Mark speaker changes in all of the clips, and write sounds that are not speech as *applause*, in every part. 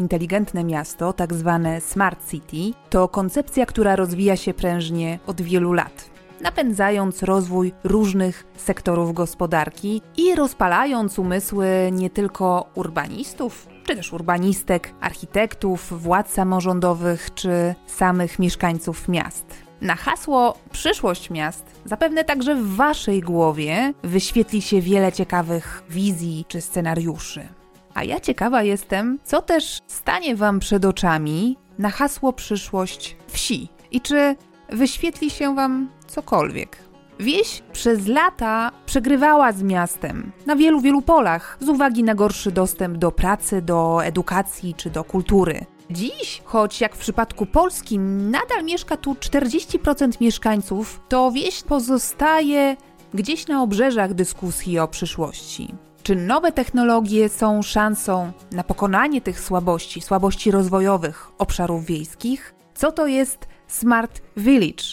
Speaker 1: inteligentne miasto, tak zwane Smart City, to koncepcja, która rozwija się prężnie od wielu lat napędzając rozwój różnych sektorów gospodarki i rozpalając umysły nie tylko urbanistów, czy też urbanistek, architektów, władz samorządowych, czy samych mieszkańców miast. Na hasło przyszłość miast zapewne także w Waszej głowie wyświetli się wiele ciekawych wizji czy scenariuszy. A ja ciekawa jestem, co też stanie Wam przed oczami na hasło przyszłość wsi i czy wyświetli się Wam cokolwiek. Wieś przez lata przegrywała z miastem na wielu, wielu polach z uwagi na gorszy dostęp do pracy, do edukacji czy do kultury. Dziś, choć jak w przypadku Polski nadal mieszka tu 40% mieszkańców, to wieś pozostaje gdzieś na obrzeżach dyskusji o przyszłości. Czy nowe technologie są szansą na pokonanie tych słabości, słabości rozwojowych obszarów wiejskich? Co to jest Smart Village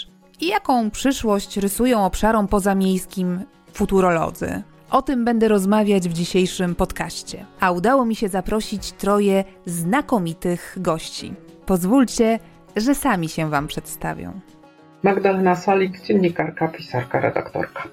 Speaker 1: i jaką przyszłość rysują obszarom pozamiejskim futurolodzy. O tym będę rozmawiać w dzisiejszym podcaście, a udało mi się zaprosić troje znakomitych gości. Pozwólcie, że sami się Wam przedstawią.
Speaker 2: Magdalena Salik, dziennikarka, pisarka, redaktorka.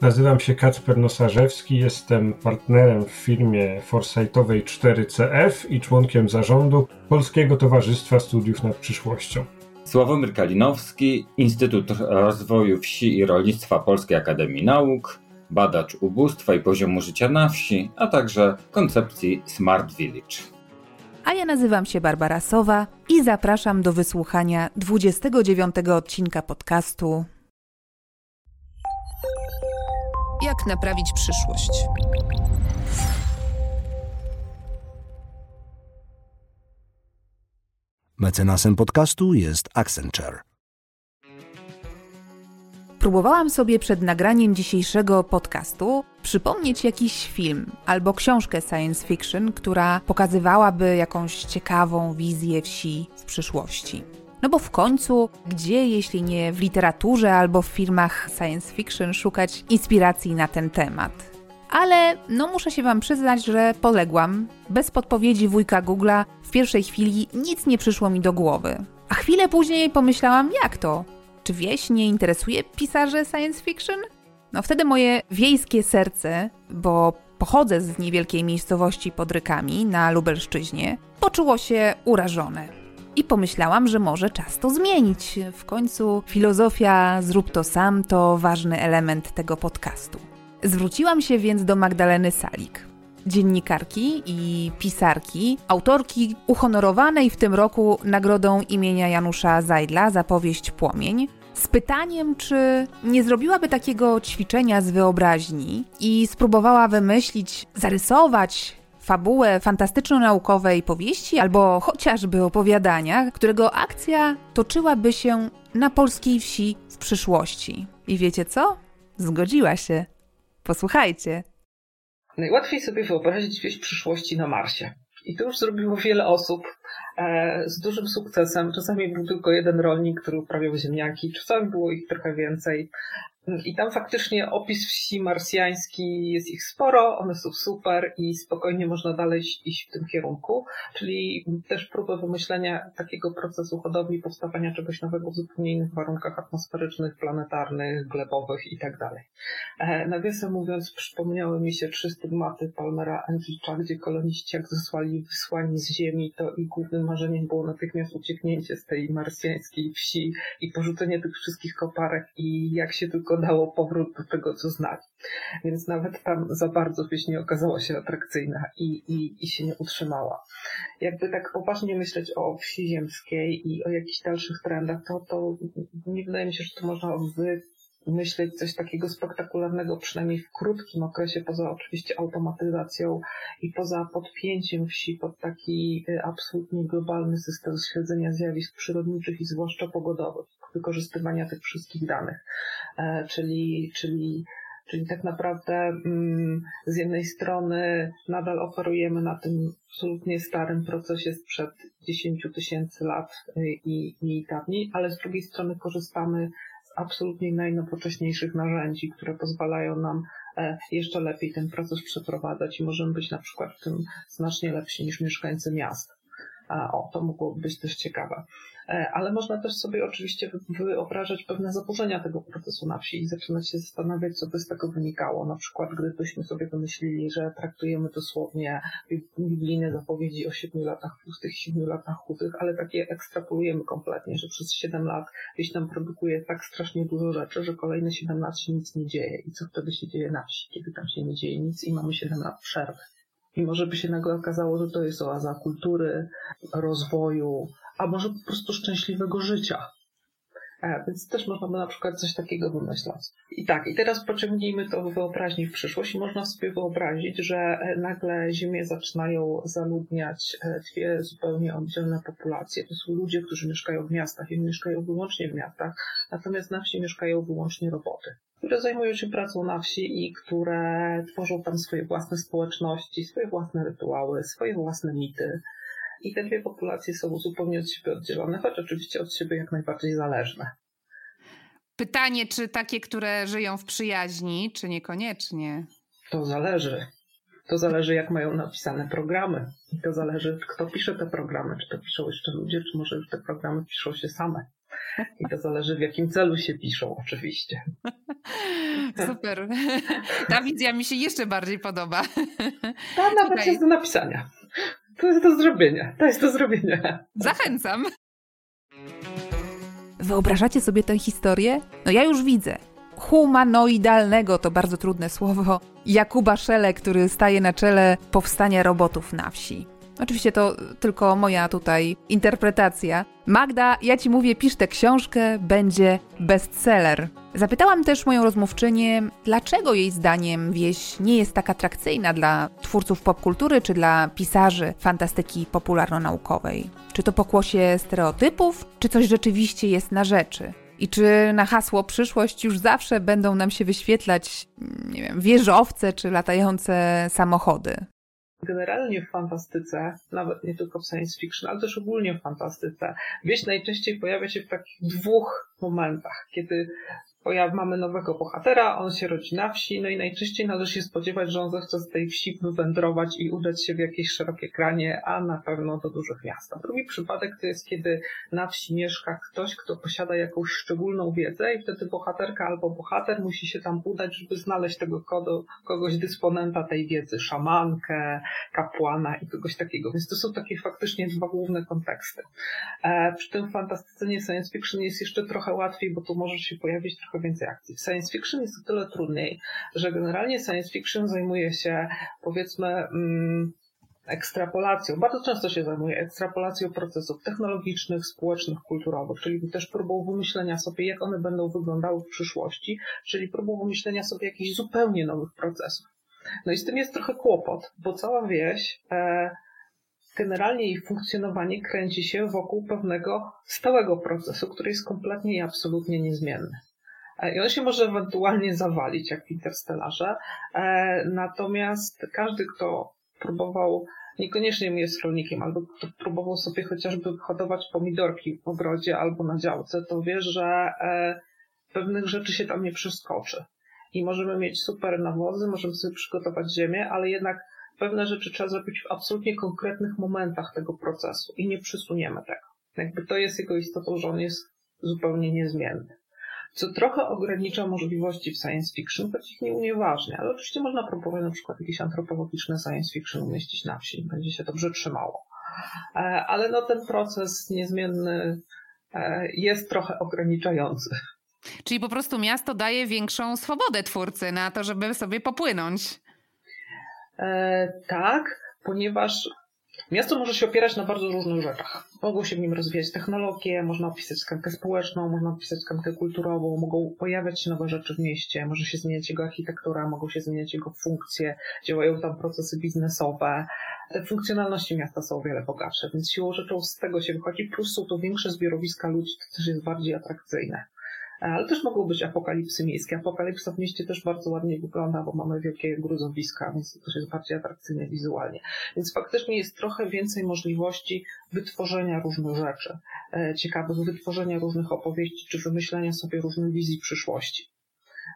Speaker 3: Nazywam się Kacper Nosarzewski, jestem partnerem w firmie Foresightowej 4CF i członkiem zarządu Polskiego Towarzystwa Studiów nad Przyszłością.
Speaker 4: Sławomir Kalinowski, Instytut Rozwoju Wsi i Rolnictwa Polskiej Akademii Nauk, badacz ubóstwa i poziomu życia na wsi, a także koncepcji Smart Village.
Speaker 1: A ja nazywam się Barbara Sowa i zapraszam do wysłuchania 29 odcinka podcastu Jak naprawić przyszłość.
Speaker 5: Mecenasem podcastu jest Accenture.
Speaker 1: Próbowałam sobie przed nagraniem dzisiejszego podcastu przypomnieć jakiś film albo książkę science fiction, która pokazywałaby jakąś ciekawą wizję wsi w przyszłości. No bo w końcu, gdzie jeśli nie w literaturze albo w filmach science fiction szukać inspiracji na ten temat? ale no muszę się Wam przyznać, że poległam. Bez podpowiedzi wujka Google'a w pierwszej chwili nic nie przyszło mi do głowy. A chwilę później pomyślałam, jak to? Czy wieś nie interesuje pisarzy science fiction? No wtedy moje wiejskie serce, bo pochodzę z niewielkiej miejscowości pod Rykami na Lubelszczyźnie, poczuło się urażone. I pomyślałam, że może czas to zmienić. W końcu filozofia zrób to sam to ważny element tego podcastu. Zwróciłam się więc do Magdaleny Salik, dziennikarki i pisarki, autorki uhonorowanej w tym roku nagrodą imienia Janusza Zajdla za powieść Płomień, z pytaniem, czy nie zrobiłaby takiego ćwiczenia z wyobraźni i spróbowała wymyślić, zarysować fabułę fantastyczno-naukowej powieści albo chociażby opowiadania, którego akcja toczyłaby się na polskiej wsi w przyszłości. I wiecie co? Zgodziła się. Posłuchajcie.
Speaker 2: Najłatwiej sobie wyobrazić wieś przyszłości na Marsie. I to już zrobiło wiele osób e, z dużym sukcesem. Czasami był tylko jeden rolnik, który uprawiał ziemniaki, czasami było ich trochę więcej. I tam faktycznie opis wsi marsjański jest ich sporo, one są super i spokojnie można dalej iść w tym kierunku. Czyli też próbę wymyślenia takiego procesu hodowli, powstawania czegoś nowego w zupełnie innych warunkach atmosferycznych, planetarnych, glebowych itd. Tak e, nawiasem mówiąc, przypomniały mi się trzy stygmaty Palmera Enricha, gdzie koloniści jak zostali wysłani z Ziemi, to ich głównym marzeniem było natychmiast ucieknięcie z tej marsjańskiej wsi i porzucenie tych wszystkich koparek i jak się tylko dało powrót do tego, co znali. Więc nawet tam za bardzo wieś nie okazała się atrakcyjna i, i, i się nie utrzymała. Jakby tak poważnie myśleć o wsi ziemskiej i o jakichś dalszych trendach, to, to nie wydaje mi się, że to można wy, myśleć coś takiego spektakularnego, przynajmniej w krótkim okresie, poza oczywiście automatyzacją i poza podpięciem wsi pod taki y, absolutnie globalny system śledzenia zjawisk przyrodniczych i zwłaszcza pogodowych, wykorzystywania tych wszystkich danych. E, czyli, czyli Czyli tak naprawdę mm, z jednej strony nadal operujemy na tym absolutnie starym procesie sprzed 10 tysięcy lat y, i, i dawniej, ale z drugiej strony korzystamy absolutnie najnowocześniejszych narzędzi, które pozwalają nam e, jeszcze lepiej ten proces przeprowadzać i możemy być na przykład w tym znacznie lepsi niż mieszkańcy miast. O, to mogłoby być też ciekawe. E, ale można też sobie oczywiście wyobrażać pewne zaburzenia tego procesu na wsi i zaczynać się zastanawiać, co by z tego wynikało. Na przykład, gdybyśmy sobie wymyślili, że traktujemy dosłownie biblijne zapowiedzi o siedmiu latach pustych, siedmiu latach chudych, ale takie ekstrapolujemy kompletnie, że przez siedem lat wieś nam produkuje tak strasznie dużo rzeczy, że kolejne siedem lat się nic nie dzieje. I co wtedy się dzieje na wsi, kiedy tam się nie dzieje nic i mamy siedem lat przerwy? I może by się nagle okazało, że to jest oaza kultury, rozwoju, a może po prostu szczęśliwego życia. E, więc też można by na przykład coś takiego wymyślać. I tak, i teraz pociągnijmy to w wyobraźni w przyszłość można sobie wyobrazić, że e, nagle Ziemię zaczynają zaludniać e, dwie zupełnie oddzielne populacje. To są ludzie, którzy mieszkają w miastach i mieszkają wyłącznie w miastach, natomiast na wsi mieszkają wyłącznie roboty które zajmują się pracą na wsi i które tworzą tam swoje własne społeczności, swoje własne rytuały, swoje własne mity. I te dwie populacje są zupełnie od siebie oddzielone, choć oczywiście od siebie jak najbardziej zależne.
Speaker 1: Pytanie, czy takie, które żyją w przyjaźni, czy niekoniecznie?
Speaker 2: To zależy. To zależy, jak mają napisane programy. I to zależy, kto pisze te programy. Czy to piszą jeszcze ludzie, czy może już te programy piszą się same. I to zależy, w jakim celu się piszą, oczywiście. *laughs*
Speaker 1: Super. Ta wizja mi się jeszcze bardziej podoba.
Speaker 2: Ta nawet jest do napisania. To jest do zrobienia. To jest do zrobienia.
Speaker 1: Zachęcam. Wyobrażacie sobie tę historię? No ja już widzę. Humanoidalnego to bardzo trudne słowo. Jakuba Szele, który staje na czele powstania robotów na wsi. Oczywiście to tylko moja tutaj interpretacja. Magda, ja ci mówię, pisz tę książkę, będzie bestseller. Zapytałam też moją rozmówczynię, dlaczego jej zdaniem wieś nie jest tak atrakcyjna dla twórców popkultury czy dla pisarzy fantastyki popularno-naukowej. Czy to pokłosie stereotypów, czy coś rzeczywiście jest na rzeczy? I czy na hasło przyszłość już zawsze będą nam się wyświetlać, nie wiem, wieżowce czy latające samochody?
Speaker 2: Generalnie w fantastyce, nawet nie tylko w science fiction, ale też ogólnie w fantastyce, wieś najczęściej pojawia się w takich dwóch momentach, kiedy pojaw, mamy nowego bohatera, on się rodzi na wsi, no i najczęściej należy się spodziewać, że on zechce z tej wsi wywędrować i udać się w jakieś szerokie kranie, a na pewno do dużych miast. Drugi przypadek to jest, kiedy na wsi mieszka ktoś, kto posiada jakąś szczególną wiedzę i wtedy bohaterka albo bohater musi się tam udać, żeby znaleźć tego kogoś dysponenta tej wiedzy, szamankę, kapłana i kogoś takiego. Więc to są takie faktycznie dwa główne konteksty. E, przy tym fantastyce nie science fiction jest jeszcze trochę łatwiej, bo tu może się pojawić trochę trochę więcej akcji. W science fiction jest o tyle trudniej, że generalnie science fiction zajmuje się powiedzmy mm, ekstrapolacją, bardzo często się zajmuje ekstrapolacją procesów technologicznych, społecznych, kulturowych, czyli też próbą wymyślenia sobie, jak one będą wyglądały w przyszłości, czyli próbą wymyślenia sobie jakichś zupełnie nowych procesów. No i z tym jest trochę kłopot, bo cała wieś e, generalnie jej funkcjonowanie kręci się wokół pewnego stałego procesu, który jest kompletnie i absolutnie niezmienny. I on się może ewentualnie zawalić, jak w Interstellarze. E, natomiast każdy, kto próbował, niekoniecznie jest rolnikiem, albo kto próbował sobie chociażby hodować pomidorki w ogrodzie albo na działce, to wie, że e, pewnych rzeczy się tam nie przeskoczy. I możemy mieć super nawozy, możemy sobie przygotować ziemię, ale jednak pewne rzeczy trzeba zrobić w absolutnie konkretnych momentach tego procesu i nie przysuniemy tego. Jakby to jest jego istotą, że on jest zupełnie niezmienny co trochę ogranicza możliwości w science fiction, choć ich nie unieważnia. Ale oczywiście można próbować na przykład jakieś antropologiczne science fiction umieścić na wsi, będzie się dobrze trzymało. E, ale no ten proces niezmienny e, jest trochę ograniczający.
Speaker 1: Czyli po prostu miasto daje większą swobodę twórcy na to, żeby sobie popłynąć.
Speaker 2: E, tak, ponieważ Miasto może się opierać na bardzo różnych rzeczach. Mogą się w nim rozwijać technologie, można opisać tkankę społeczną, można opisać tkankę kulturową, mogą pojawiać się nowe rzeczy w mieście, może się zmieniać jego architektura, mogą się zmieniać jego funkcje, działają tam procesy biznesowe. Te funkcjonalności miasta są o wiele bogatsze, więc siłą rzeczą z tego się wychodzi, plus są to większe zbiorowiska ludzi, to też jest bardziej atrakcyjne ale też mogą być apokalipsy miejskie. Apokalipsa w mieście też bardzo ładnie wygląda, bo mamy wielkie gruzowiska, więc to jest bardziej atrakcyjne wizualnie. Więc faktycznie jest trochę więcej możliwości wytworzenia różnych rzeczy, e, ciekawych, wytworzenia różnych opowieści, czy wymyślenia sobie różnych wizji przyszłości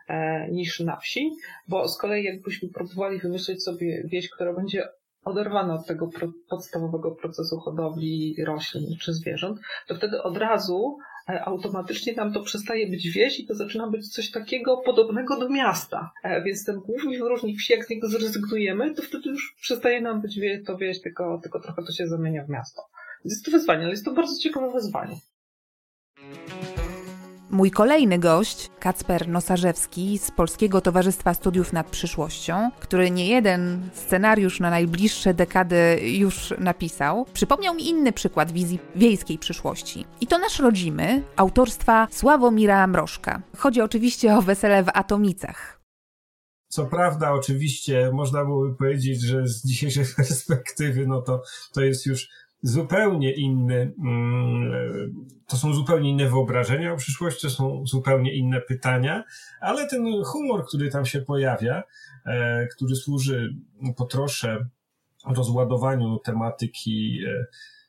Speaker 2: e, niż na wsi, bo z kolei jakbyśmy próbowali wymyślić sobie wieś, która będzie oderwane od tego podstawowego procesu hodowli roślin czy zwierząt, to wtedy od razu automatycznie nam to przestaje być wieś i to zaczyna być coś takiego podobnego do miasta. E, więc ten główny wyróżnik wsi, jak z niego zrezygnujemy, to wtedy już przestaje nam być to wieś, tylko, tylko trochę to się zamienia w miasto. Jest to wyzwanie, ale jest to bardzo ciekawe wyzwanie.
Speaker 1: Mój kolejny gość, Kacper Nosarzewski z Polskiego Towarzystwa Studiów nad Przyszłością, który nie jeden scenariusz na najbliższe dekady już napisał, przypomniał mi inny przykład wizji wiejskiej przyszłości. I to nasz rodzimy, autorstwa Sławomira Mrożka. Chodzi oczywiście o wesele w Atomicach.
Speaker 3: Co prawda, oczywiście, można byłoby powiedzieć, że z dzisiejszej *laughs* perspektywy, no to, to jest już zupełnie inny, mm, to są zupełnie inne wyobrażenia o przyszłości, to są zupełnie inne pytania, ale ten humor, który tam się pojawia, e, który służy po trosze rozładowaniu tematyki e,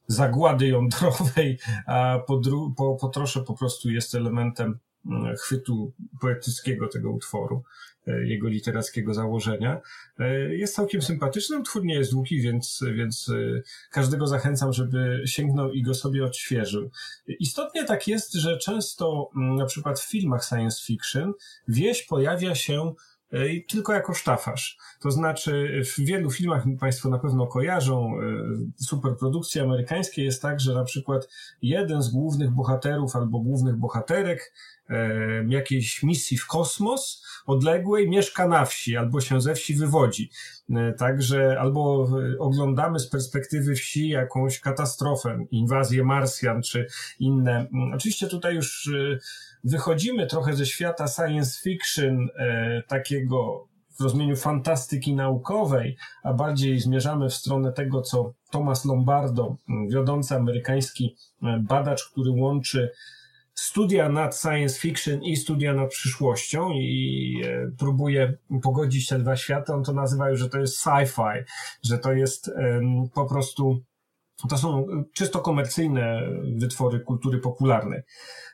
Speaker 3: zagłady jądrowej, a po, po, po trosze po prostu jest elementem mm, chwytu poetyckiego tego utworu. E, jego literackiego założenia. E, jest całkiem sympatyczny, utwór nie jest długi, więc, więc e, każdego zachęcam, żeby sięgnął i go sobie odświeżył. Istotnie tak jest, że często mm, na przykład w filmach science fiction wieś pojawia się tylko jako sztafasz. To znaczy, w wielu filmach Państwo na pewno kojarzą, superprodukcje amerykańskie jest tak, że na przykład jeden z głównych bohaterów albo głównych bohaterek jakiejś misji w kosmos odległej mieszka na wsi albo się ze wsi wywodzi. E, także albo oglądamy z perspektywy wsi jakąś katastrofę, inwazję Marsjan czy inne. Mm, oczywiście tutaj już e, wychodzimy trochę ze świata science fiction, e, takiego w rozumieniu fantastyki naukowej, a bardziej zmierzamy w stronę tego, co Thomas Lombardo, wiodący amerykański badacz, który łączy studia nad science fiction i studia nad przyszłością i e, próbuje pogodzić te dwa światy. On to nazywa już, że to jest sci-fi, że to jest po prostu, to są czysto komercyjne wytwory kultury popularnej.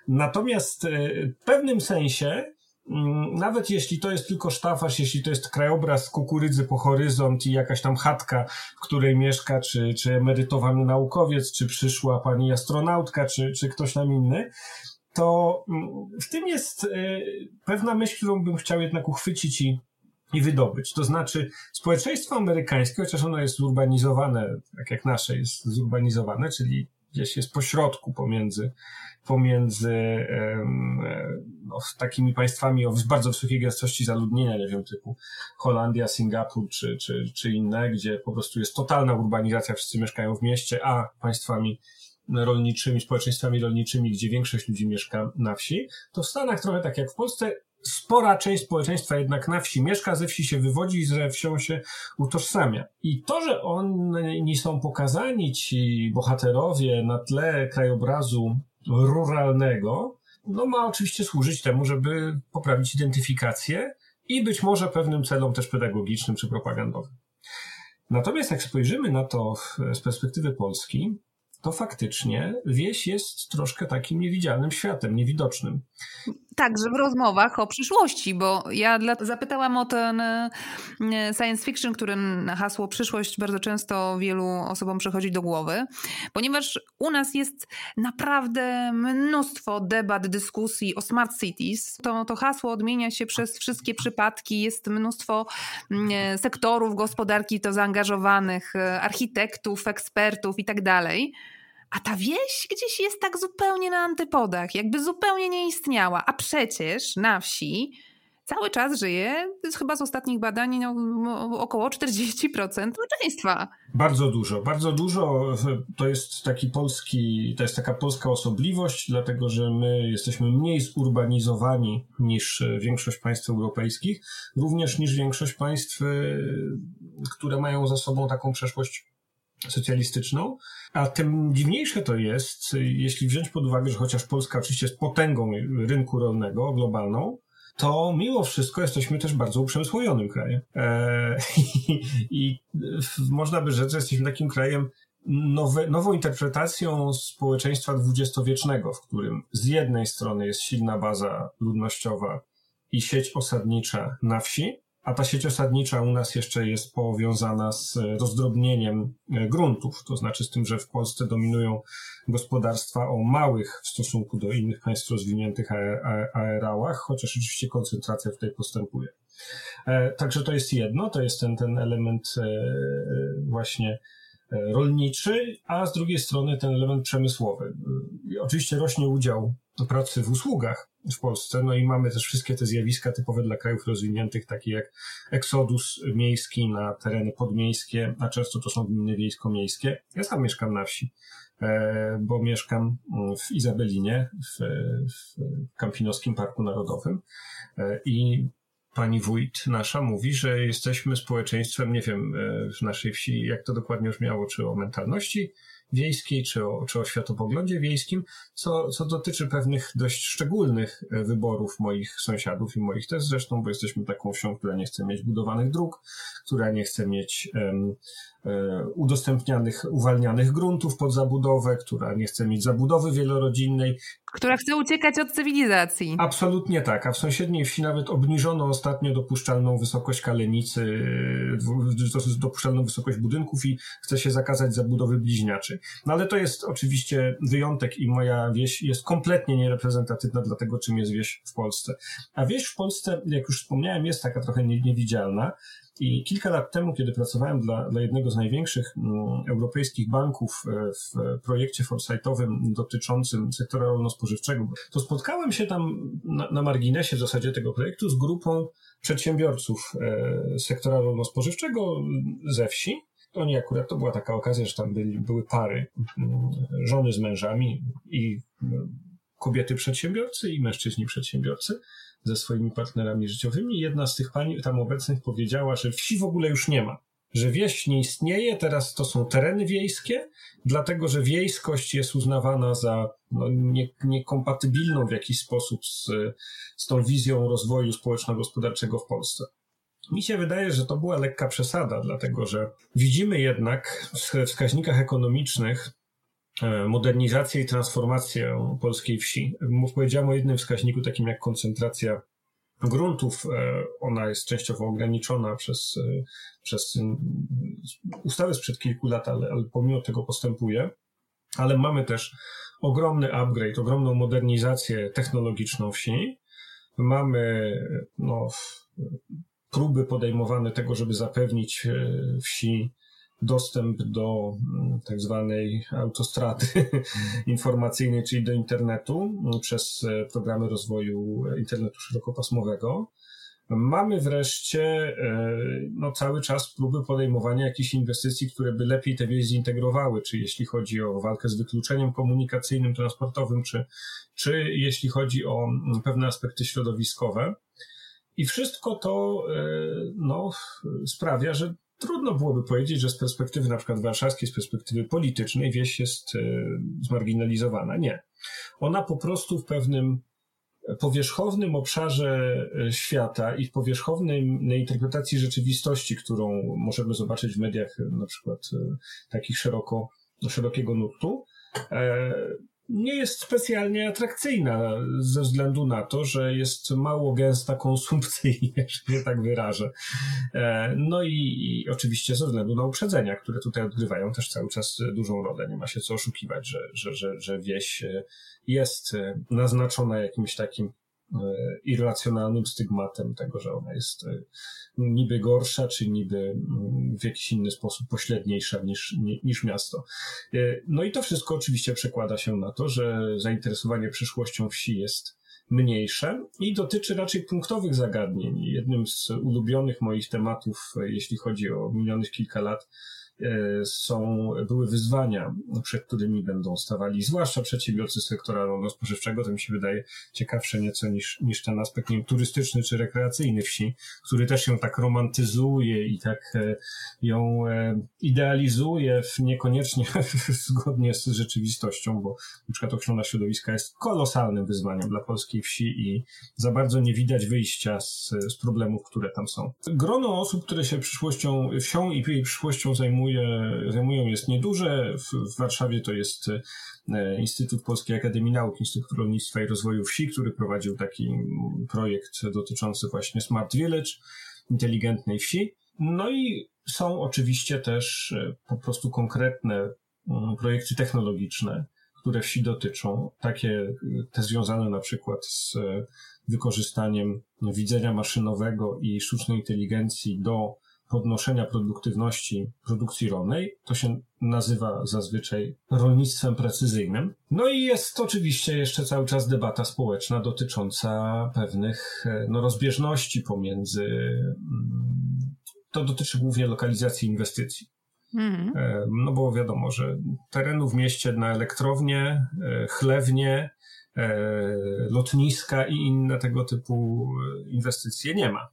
Speaker 3: Natomiast e, w pewnym sensie mm, nawet jeśli to jest tylko sztafasz, jeśli to jest krajobraz kukurydzy po horyzont i jakaś tam chatka, w której mieszka, czy, czy emerytowany naukowiec, czy przyszła pani astronautka, czy, czy ktoś tam inny, to mm, w tym jest e, pewna myśl, którą bym chciał jednak uchwycić i, i wydobyć. To znaczy, społeczeństwo amerykańskie, chociaż ono jest zurbanizowane, tak jak nasze jest zurbanizowane, czyli gdzieś jest pośrodku pomiędzy, pomiędzy no, takimi państwami o bardzo wysokiej gęstości zaludnienia, nie wiem, typu Holandia, Singapur czy, czy, czy inne, gdzie po prostu jest totalna urbanizacja, wszyscy mieszkają w mieście, a państwami rolniczymi, społeczeństwami rolniczymi, gdzie większość ludzi mieszka na wsi, to w Stanach trochę tak jak w Polsce, spora część społeczeństwa jednak na wsi mieszka, ze wsi się wywodzi i ze wsią się utożsamia. I to, że oni są pokazani, ci bohaterowie, na tle krajobrazu ruralnego, no ma oczywiście służyć temu, żeby poprawić identyfikację i być może pewnym celom też pedagogicznym czy propagandowym. Natomiast jak spojrzymy na to z perspektywy Polski, to faktycznie wieś jest troszkę takim niewidzialnym światem, niewidocznym.
Speaker 1: Także w rozmowach o przyszłości, bo ja dla, zapytałam o ten e, science fiction, który na hasło przyszłość bardzo często wielu osobom przychodzi do głowy, ponieważ u nas jest naprawdę mnóstwo debat, dyskusji o smart cities. To, to hasło odmienia się przez wszystkie przypadki, jest mnóstwo e, sektorów gospodarki to zaangażowanych, e, architektów, ekspertów i tak dalej. A ta wieś gdzieś jest tak zupełnie na antypodach, jakby zupełnie nie istniała. A przecież na wsi cały czas żyje, chyba z ostatnich badań, no, około 40% społeczeństwa.
Speaker 3: Bardzo dużo, bardzo dużo. To jest taki polski, to jest taka polska osobliwość, dlatego że my jesteśmy mniej zurbanizowani niż większość państw europejskich, również niż większość państw, które mają za sobą taką przeszłość socjalistyczną, a tym dziwniejsze to jest, jeśli wziąć pod uwagę, że chociaż Polska oczywiście jest potęgą rynku rolnego globalną, to mimo wszystko jesteśmy też bardzo uprzemysłowionym krajem. Eee, *laughs* i, I można by rzec, że jesteśmy takim krajem nowe, nową interpretacją społeczeństwa dwudziestowiecznego, w którym z jednej strony jest silna baza ludnościowa i sieć osadnicza na wsi, a ta sieć osadnicza u nas jeszcze jest powiązana z rozdrobnieniem gruntów, to znaczy z tym, że w Polsce dominują gospodarstwa o małych w stosunku do innych państw rozwiniętych aerałach, chociaż oczywiście koncentracja tutaj postępuje. Także to jest jedno, to jest ten, ten element właśnie rolniczy, a z drugiej strony ten element przemysłowy. Oczywiście rośnie udział pracy w usługach w Polsce, no i mamy też wszystkie te zjawiska typowe dla krajów rozwiniętych, takie jak eksodus miejski na tereny podmiejskie, a często to są gminy wiejsko-miejskie. Ja sam mieszkam na wsi, e, bo mieszkam w Izabelinie, w, w Parku Narodowym e, i pani wójt nasza mówi, że jesteśmy społeczeństwem, nie wiem, e, w naszej wsi, jak to dokładnie już miało, czy o mentalności wiejskiej, czy o, czy o światopoglądzie wiejskim, co, co dotyczy pewnych dość szczególnych e, wyborów moich sąsiadów i moich też zresztą, bo jesteśmy taką wsią, która nie chce mieć budowanych dróg, która nie chce mieć um, udostępnianych, uwalnianych gruntów pod zabudowę, która nie chce mieć zabudowy wielorodzinnej.
Speaker 1: Która chce uciekać od cywilizacji.
Speaker 3: Absolutnie tak, a w sąsiedniej wsi nawet obniżono ostatnio dopuszczalną wysokość kalenicy, dopuszczalną wysokość budynków i chce się zakazać zabudowy bliźniaczy. No ale to jest oczywiście wyjątek i moja wieś jest kompletnie niereprezentatywna dla tego, czym jest wieś w Polsce. A wieś w Polsce, jak już wspomniałem, jest taka trochę niewidzialna. I kilka lat temu, kiedy pracowałem dla, dla jednego z największych mm, europejskich banków e, w projekcie foresightowym dotyczącym sektora rolno-spożywczego, to spotkałem się tam na, na marginesie w zasadzie tego projektu z grupą przedsiębiorców e, sektora rolno-spożywczego ze wsi. Oni akurat, to była taka okazja, że tam byli, były pary, mm, żony z mężami i mm, kobiety przedsiębiorcy i mężczyźni przedsiębiorcy ze swoimi partnerami życiowymi. Jedna z tych pani tam obecnych powiedziała, że wsi w ogóle już nie ma. Że wieś nie istnieje, teraz to są tereny wiejskie, dlatego że wiejskość jest uznawana za no, nie, niekompatybilną w jakiś sposób z, z tą wizją rozwoju społeczno-gospodarczego w Polsce. Mi się wydaje, że to była lekka przesada, dlatego że widzimy jednak w wskaźnikach ekonomicznych modernizację i transformację polskiej wsi. Powiedziałem o jednym wskaźniku, takim jak koncentracja gruntów. E, ona jest częściowo ograniczona przez, e, przez ustawy sprzed kilku lat, ale, ale pomimo tego postępuje. Ale mamy też ogromny upgrade, ogromną modernizację technologiczną wsi. Mamy no, próby podejmowane tego, żeby zapewnić wsi dostęp do mm, tak zwanej autostrady *laughs* informacyjnej, czyli do internetu mm, przez e, programy rozwoju internetu szerokopasmowego. Mamy wreszcie e, no, cały czas próby podejmowania jakichś inwestycji, które by lepiej te wieś zintegrowały, czy jeśli chodzi o walkę z wykluczeniem komunikacyjnym, transportowym, czy, czy jeśli chodzi o mm, pewne aspekty środowiskowe. I wszystko to e, no, sprawia, że trudno byłoby powiedzieć, że z perspektywy na przykład warszawskiej, z perspektywy politycznej wieś jest e, zmarginalizowana. Nie. Ona po prostu w pewnym powierzchownym obszarze e, świata i w powierzchownej interpretacji rzeczywistości, którą możemy zobaczyć w mediach na przykład e, takich szeroko, szerokiego nurtu, nie jest specjalnie atrakcyjna ze względu na to, że jest mało gęsta konsumpcyjnie, *laughs* że się tak wyrażę. E, no i, i, oczywiście ze względu na uprzedzenia, które tutaj odgrywają też cały czas dużą rolę. Nie ma się co oszukiwać, że, że, że, że wieś jest naznaczona jakimś takim e, irracjonalnym stygmatem tego, że ona jest e, niby gorsza, czy niby mm, w jakiś inny sposób pośredniejsza niż, niż miasto. E, no i to wszystko oczywiście przekłada się na to, że zainteresowanie przyszłością wsi jest mniejsze i dotyczy raczej punktowych zagadnień. Jednym z ulubionych moich tematów, jeśli chodzi o minionych kilka lat, E, są, były wyzwania, przed którymi będą stawali, zwłaszcza przedsiębiorcy sektora rolno-spożywczego. To mi się wydaje ciekawsze nieco niż, niż ten aspekt nie wiem, turystyczny czy rekreacyjny wsi, który też ją tak romantyzuje i tak e, ją e, idealizuje w niekoniecznie *laughs* zgodnie z rzeczywistością, bo na przykład ochrona środowiska jest kolosalnym wyzwaniem dla wsi i za bardzo nie widać wyjścia z, z problemów, które tam są. Grono osób, które się przyszłością, wsią i jej przyszłością zajmuje, zajmują jest nieduże. W, w Warszawie to jest e, Instytut Polskiej Akademii Nauk, Instytut Rolnictwa i Rozwoju Wsi, który prowadził taki projekt dotyczący właśnie Smart Village. inteligentnej wsi. No i są oczywiście też po prostu konkretne mm, projekty technologiczne, które wsi dotyczą, takie te związane na przykład z wykorzystaniem widzenia maszynowego i sztucznej inteligencji do podnoszenia produktywności produkcji rolnej. To się nazywa zazwyczaj rolnictwem precyzyjnym. No i jest oczywiście jeszcze cały czas debata społeczna dotycząca pewnych no, rozbieżności pomiędzy. Mm, to dotyczy głównie lokalizacji inwestycji. Mhm. E, no bo wiadomo, że terenu w mieście na elektrownię, e, chlewnie, e, lotniska i inne tego typu inwestycje nie ma.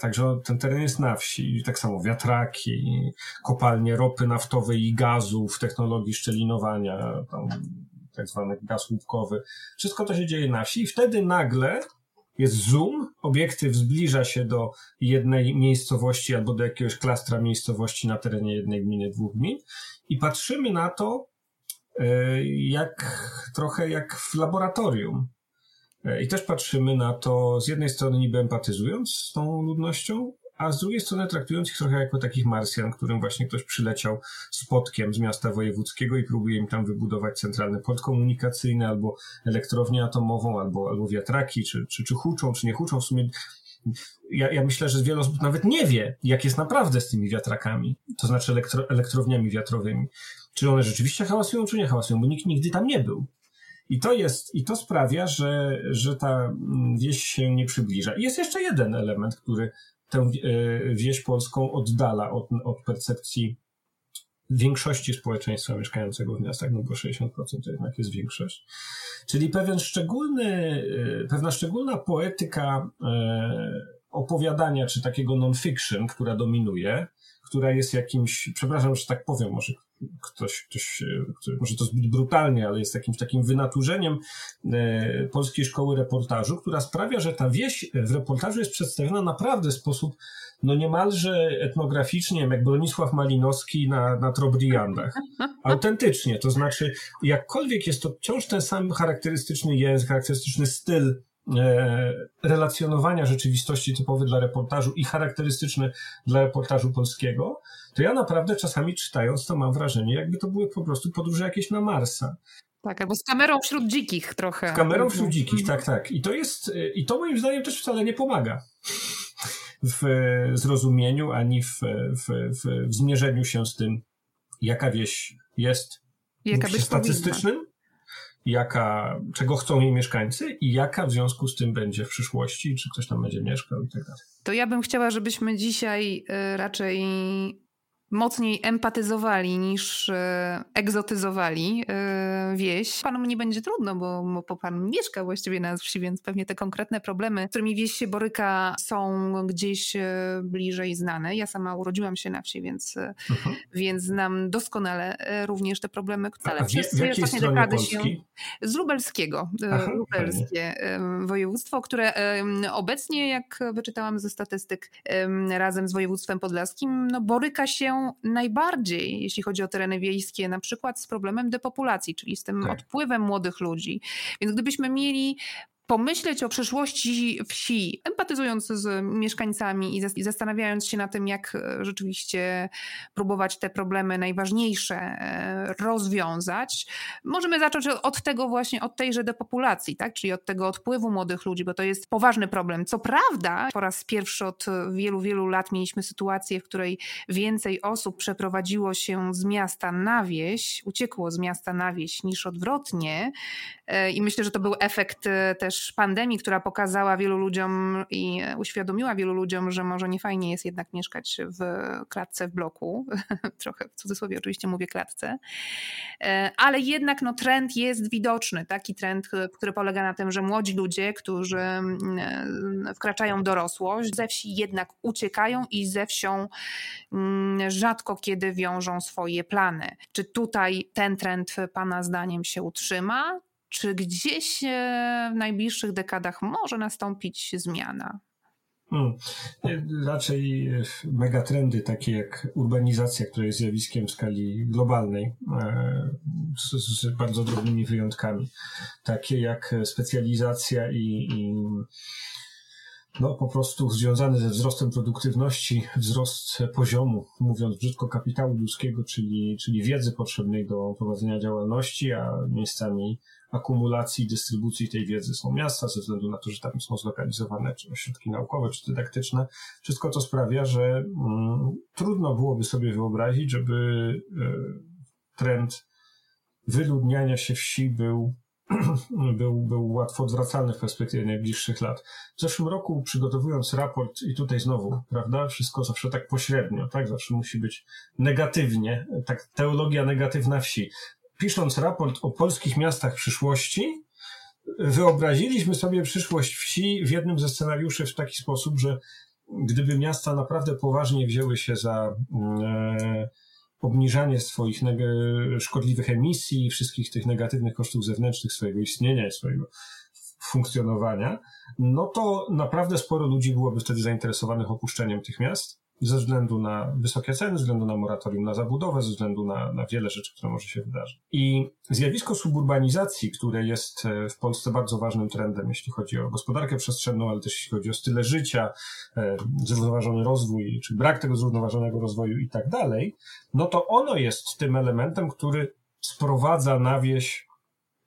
Speaker 3: Także ten teren jest na wsi. Tak samo wiatraki, kopalnie ropy naftowej i gazów, technologii szczelinowania, tam tak zwany gaz łupkowy. Wszystko to się dzieje na wsi i wtedy nagle jest zoom, obiektyw zbliża się do jednej miejscowości albo do jakiegoś klastra miejscowości na terenie jednej gminy, dwóch gmin i patrzymy na to e, jak trochę jak w laboratorium. E, I też patrzymy na to z jednej strony niby empatyzując z tą ludnością, a z drugiej strony traktując ich trochę jako takich Marsjan, którym właśnie ktoś przyleciał spotkiem z miasta wojewódzkiego i próbuje im tam wybudować centralny port komunikacyjny, albo elektrownię atomową, albo, albo wiatraki, czy, czy, czy huczą, czy nie huczą. W sumie ja, ja myślę, że wiele osób nawet nie wie, jak jest naprawdę z tymi wiatrakami, to znaczy elektro, elektrowniami wiatrowymi. Czy one rzeczywiście hałasują, czy nie hałasują, bo nikt nigdy tam nie był. I to jest, i to sprawia, że, że ta wieś się nie przybliża. I jest jeszcze jeden element, który tę e, wieś polską oddala od, od percepcji większości społeczeństwa mieszkającego w miastach, no bo 60% to jednak jest większość. Czyli pewien szczególny, e, pewna szczególna poetyka e, opowiadania, czy takiego non-fiction, która dominuje, która jest jakimś, przepraszam, że tak powiem, może ktoś, ktoś, ktoś może to zbyt brutalnie, ale jest jakimś takim wynaturzeniem e, polskiej szkoły reportażu, która sprawia, że ta wieś w reportażu jest przedstawiona naprawdę w sposób no niemalże etnograficznie, jak Bronisław Malinowski na, na Trobriandach. *laughs* Autentycznie, to znaczy jakkolwiek jest to wciąż ten sam charakterystyczny język, charakterystyczny styl E, relacjonowania rzeczywistości typowy dla reportażu i charakterystyczny dla reportażu polskiego, to ja naprawdę czasami czytając to mam wrażenie, jakby to były po prostu podróże jakieś na Marsa.
Speaker 1: Tak, albo z kamerą wśród dzikich trochę.
Speaker 3: Z kamerą wśród dzikich, mhm. tak, tak. I to jest, e, i to moim zdaniem też wcale nie pomaga w zrozumieniu, ani w, w, w, w zmierzeniu się z tym, jaka wieś jest jaka w statystycznym, jaka, czego chcą jej mieszkańcy i jaka w związku z tym będzie w przyszłości, czy ktoś tam będzie mieszkał i tak dalej.
Speaker 1: To ja bym chciała, żebyśmy dzisiaj y, raczej mocniej empatyzowali niż e, egzotyzowali e, wieś. Panu nie będzie trudno, bo, bo pan mieszka właściwie na wsi, więc pewnie te konkretne problemy, z którymi wieś się boryka, są gdzieś e, bliżej znane. Ja sama urodziłam się na wsi, więc, mhm. więc znam doskonale również te problemy,
Speaker 3: które A, przez ostatnie dekady Polski? się
Speaker 1: z lubelskiego, Aha, lubelskie fajnie. województwo, które obecnie, jak wyczytałam ze statystyk, razem z województwem podlaskim, no, boryka się najbardziej, jeśli chodzi o tereny wiejskie, na przykład z problemem depopulacji, czyli z tym tak. odpływem młodych ludzi. Więc gdybyśmy mieli pomyśleć o przyszłości wsi, empatyzując z mieszkańcami i zastanawiając się na tym, jak e, rzeczywiście próbować te problemy najważniejsze e, rozwiązać, możemy zacząć od tego właśnie, od tejże depopulacji, tak? czyli od tego odpływu młodych ludzi, bo to jest poważny problem. Co prawda, po raz pierwszy od wielu, wielu lat mieliśmy sytuację, w której więcej osób przeprowadziło się z miasta na wieś, uciekło z miasta na wieś niż odwrotnie e, i myślę, że to był efekt też pandemii, która pokazała wielu ludziom i uświadomiła wielu ludziom, że może nie fajnie jest jednak mieszkać w klatce w bloku. *laughs* Trochę w cudzysłowie oczywiście mówię klatce. E, ale jednak no, trend jest widoczny. Taki trend, który polega na tym, że młodzi ludzie, którzy mm, wkraczają w dorosłość, ze wsi jednak uciekają i ze wsią mm, rzadko kiedy wiążą swoje plany. Czy tutaj ten trend Pana zdaniem się utrzyma? Czy gdzieś e, w najbliższych dekadach może nastąpić zmiana?
Speaker 3: Hmm. Raczej e, megatrendy takie jak urbanizacja, która jest zjawiskiem w skali globalnej, e, z, z bardzo drobnymi wyjątkami, takie jak specjalizacja i, i no po prostu związany ze wzrostem produktywności, wzrost poziomu, mówiąc brzydko, kapitału ludzkiego, czyli, czyli wiedzy potrzebnej do prowadzenia działalności, a miejscami akumulacji i dystrybucji tej wiedzy są miasta, ze względu na to, że tam są zlokalizowane czy ośrodki naukowe, czy dydaktyczne. Wszystko to sprawia, że mm, trudno byłoby sobie wyobrazić, żeby y, trend wyludniania się wsi był *clears throat* był, był łatwo odwracalny w perspektywie najbliższych lat. W zeszłym roku przygotowując raport i tutaj znowu, prawda, wszystko zawsze tak pośrednio, tak, zawsze musi być negatywnie, tak teologia negatywna wsi. Pisząc raport o polskich miastach przyszłości, wyobraziliśmy sobie przyszłość wsi w jednym ze scenariuszy w taki sposób, że gdyby miasta naprawdę poważnie wzięły się za e, obniżanie swoich szkodliwych emisji, wszystkich tych negatywnych kosztów zewnętrznych swojego istnienia i swojego funkcjonowania, no to naprawdę sporo ludzi byłoby wtedy zainteresowanych opuszczeniem tych miast ze względu na wysokie ceny, ze względu na moratorium na zabudowę, ze względu na, na wiele rzeczy, które może się wydarzyć. I zjawisko suburbanizacji, które jest e, w Polsce bardzo ważnym trendem, jeśli chodzi o gospodarkę przestrzenną, ale też jeśli chodzi o style życia, e, zrównoważony rozwój, czy brak tego zrównoważonego rozwoju i tak dalej, no to ono jest tym elementem, który sprowadza na wieś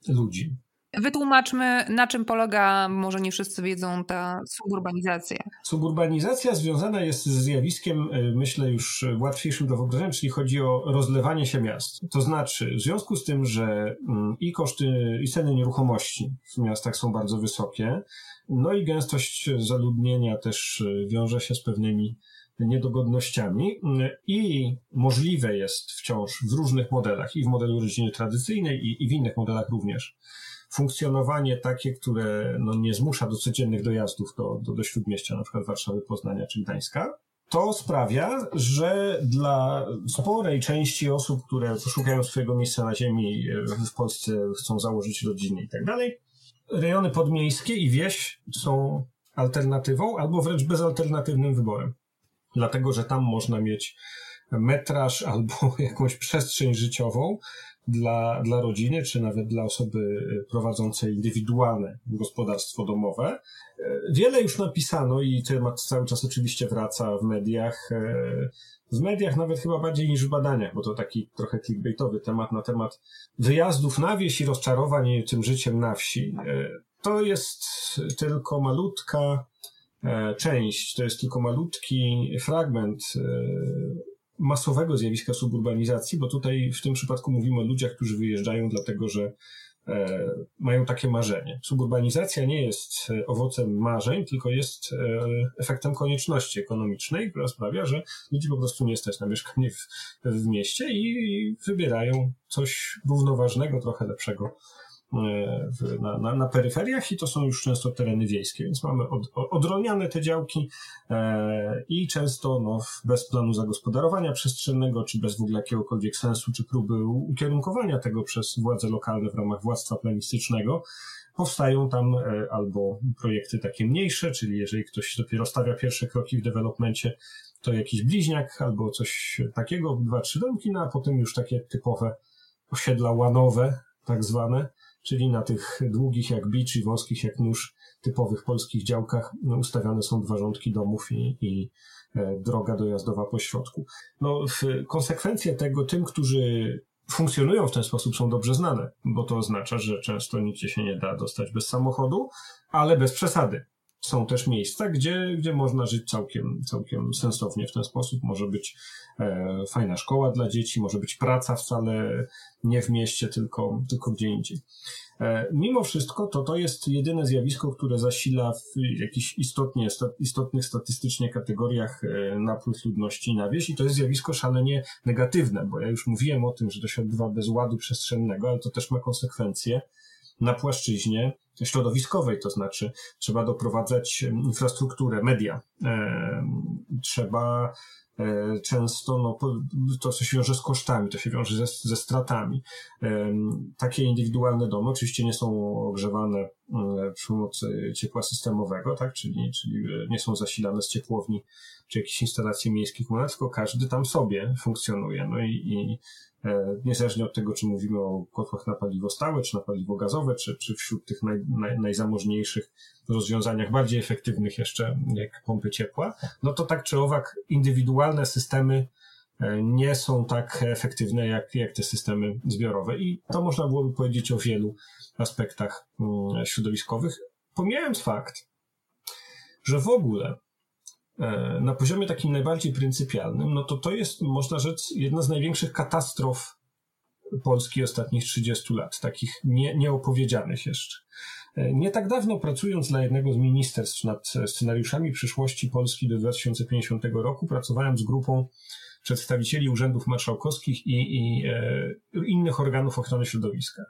Speaker 3: ludzi.
Speaker 1: Wytłumaczmy, na czym polega, może nie wszyscy wiedzą, ta suburbanizacja.
Speaker 3: Suburbanizacja związana jest z zjawiskiem, e, myślę, już łatwiejszym do wyobrażenia, czyli chodzi o rozlewanie się miast. To znaczy, w związku z tym, że mm, i koszty, i ceny nieruchomości w miastach są bardzo wysokie, no i gęstość zaludnienia też e, wiąże się z pewnymi niedogodnościami mm, i możliwe jest wciąż w różnych modelach, i w modelu rodziny tradycyjnej, i, i w innych modelach również, funkcjonowanie takie, które no, nie zmusza do codziennych dojazdów do, do, do śródmieścia, na przykład Warszawy, Poznania czy Gdańska, to sprawia, że dla sporej części osób, które poszukają swojego miejsca na ziemi w Polsce, chcą założyć rodziny i tak dalej, rejony podmiejskie i wieś są alternatywą albo wręcz bezalternatywnym wyborem. Dlatego, że tam można mieć metraż albo *laughs* jakąś przestrzeń życiową, dla, dla rodziny, czy nawet dla osoby prowadzącej indywidualne gospodarstwo domowe. Wiele już napisano i temat cały czas oczywiście wraca w mediach. W mediach nawet chyba bardziej niż w badaniach, bo to taki trochę clickbaitowy temat na temat wyjazdów na wieś i rozczarowań tym życiem na wsi. To jest tylko malutka e, część, to jest tylko malutki fragment masowego zjawiska suburbanizacji, bo tutaj w tym przypadku mówimy o ludziach, którzy wyjeżdżają dlatego, że e, mają takie marzenie. Suburbanizacja nie jest e, owocem marzeń, tylko jest e, efektem konieczności ekonomicznej, która sprawia, że ludzi po prostu nie stać na mieszkanie w, w mieście i wybierają coś równoważnego, trochę lepszego E, na, na, na, peryferiach i to są już często tereny wiejskie, więc mamy od, odrolniane te działki e, i często no, bez planu zagospodarowania przestrzennego, czy bez w ogóle jakiegokolwiek sensu, czy próby ukierunkowania tego przez władze lokalne w ramach władztwa planistycznego, powstają tam e, albo projekty takie mniejsze, czyli jeżeli ktoś dopiero stawia pierwsze kroki w dewelopmencie, to jakiś bliźniak albo coś takiego, dwa, trzy domki, no a potem już takie typowe osiedla łanowe, tak zwane, czyli na tych długich jak bicz i wąskich jak nóż typowych polskich działkach no, ustawiane są dwa rządki domów i, i e, droga dojazdowa po środku. No, konsekwencje tego tym, którzy funkcjonują w ten sposób są dobrze znane, bo to oznacza, że często nigdzie się nie da dostać bez samochodu, ale bez przesady. Są też miejsca, gdzie, gdzie można żyć całkiem, całkiem sensownie w ten sposób. Może być e, fajna szkoła dla dzieci, może być praca wcale nie w mieście, tylko, tylko gdzie indziej. E, mimo wszystko to to jest jedyne zjawisko, które zasila w jakichś istotnie, istotnych statystycznie kategoriach e, napływ ludności na wieś i to jest zjawisko szalenie negatywne, bo ja już mówiłem o tym, że to się odbywa bez ładu przestrzennego, ale to też ma konsekwencje na płaszczyźnie środowiskowej, to znaczy trzeba doprowadzać infrastrukturę, media, e, trzeba e, często no, to się wiąże z kosztami, to się wiąże ze, ze stratami. E, takie indywidualne domy oczywiście nie są ogrzewane przy pomocy ciepła systemowego, tak, czyli, czyli nie są zasilane z ciepłowni czy jakichś instalacji miejskich, tylko każdy tam sobie funkcjonuje. No i, i E, niezależnie od tego, czy mówimy o kotłach na paliwo stałe, czy na paliwo gazowe, czy, czy wśród tych naj, naj, najzamożniejszych rozwiązaniach, bardziej efektywnych jeszcze, jak pompy ciepła, no to tak czy owak indywidualne systemy e, nie są tak efektywne jak, jak te systemy zbiorowe. I to można byłoby powiedzieć o wielu aspektach mm, środowiskowych, pomijając fakt, że w ogóle na poziomie takim najbardziej pryncypialnym, no to to jest, można rzec, jedna z największych katastrof Polski ostatnich 30 lat, takich nie, nieopowiedzianych jeszcze. E, nie tak dawno pracując dla jednego z ministerstw nad scenariuszami przyszłości Polski do 2050 roku, pracowałem z grupą przedstawicieli urzędów marszałkowskich i, i e, innych organów ochrony środowiska.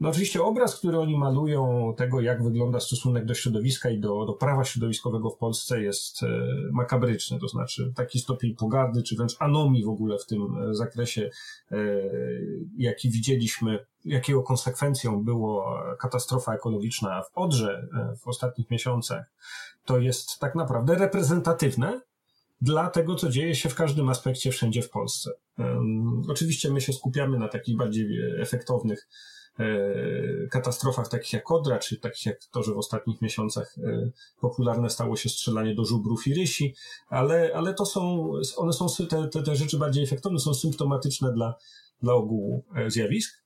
Speaker 3: No oczywiście obraz, który oni malują tego, jak wygląda stosunek do środowiska i do, do prawa środowiskowego w Polsce jest e, makabryczny, to znaczy taki stopień pogardy, czy wręcz anomii w ogóle w tym e, zakresie, e, jaki widzieliśmy, jakiego konsekwencją było katastrofa ekologiczna w Odrze w ostatnich miesiącach, to jest tak naprawdę reprezentatywne dla tego, co dzieje się w każdym aspekcie wszędzie w Polsce. Oczywiście my się skupiamy na takich bardziej efektownych katastrofach takich jak Odra, czy takich jak to, że w ostatnich miesiącach e, popularne stało się strzelanie do żubrów i rysi, ale, ale to są, one są, te, te, te rzeczy bardziej efektowne, są symptomatyczne dla, dla ogółu e, zjawisk.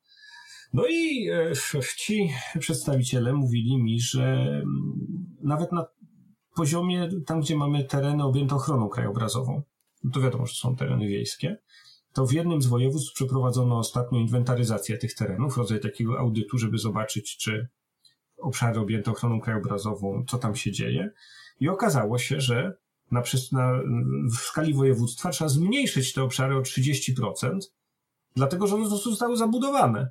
Speaker 3: No i ci przedstawiciele mówili mi, że mm, nawet na poziomie, tam gdzie mamy tereny objęte ochroną krajobrazową, to wiadomo, że są tereny wiejskie, to w jednym z województw przeprowadzono ostatnio inwentaryzację tych terenów, rodzaj takiego audytu, żeby zobaczyć, czy obszary objęte ochroną krajobrazową, co tam się dzieje. I okazało się, że na, na, w skali województwa trzeba zmniejszyć te obszary o 30%, dlatego że one zostały zabudowane.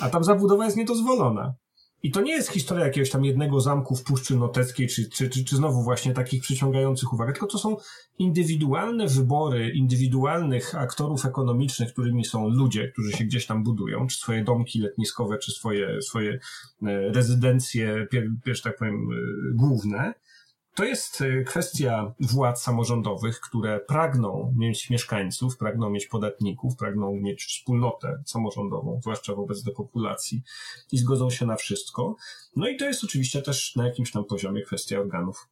Speaker 3: A tam zabudowa jest niedozwolona. I to nie jest historia jakiegoś tam jednego zamku w Puszczy Noteckiej, czy, czy, czy, czy znowu właśnie takich przyciągających uwagę, tylko to są indywidualne wybory indywidualnych aktorów ekonomicznych, którymi są ludzie, którzy się gdzieś tam budują, czy swoje domki letniskowe, czy swoje, swoje e, rezydencje, wiesz, tak powiem, e, główne, to jest e, kwestia władz samorządowych, które pragną mieć mieszkańców, pragną mieć podatników, pragną mieć wspólnotę samorządową, zwłaszcza wobec depopulacji i zgodzą się na wszystko. No i to jest oczywiście też na jakimś tam poziomie kwestia organów,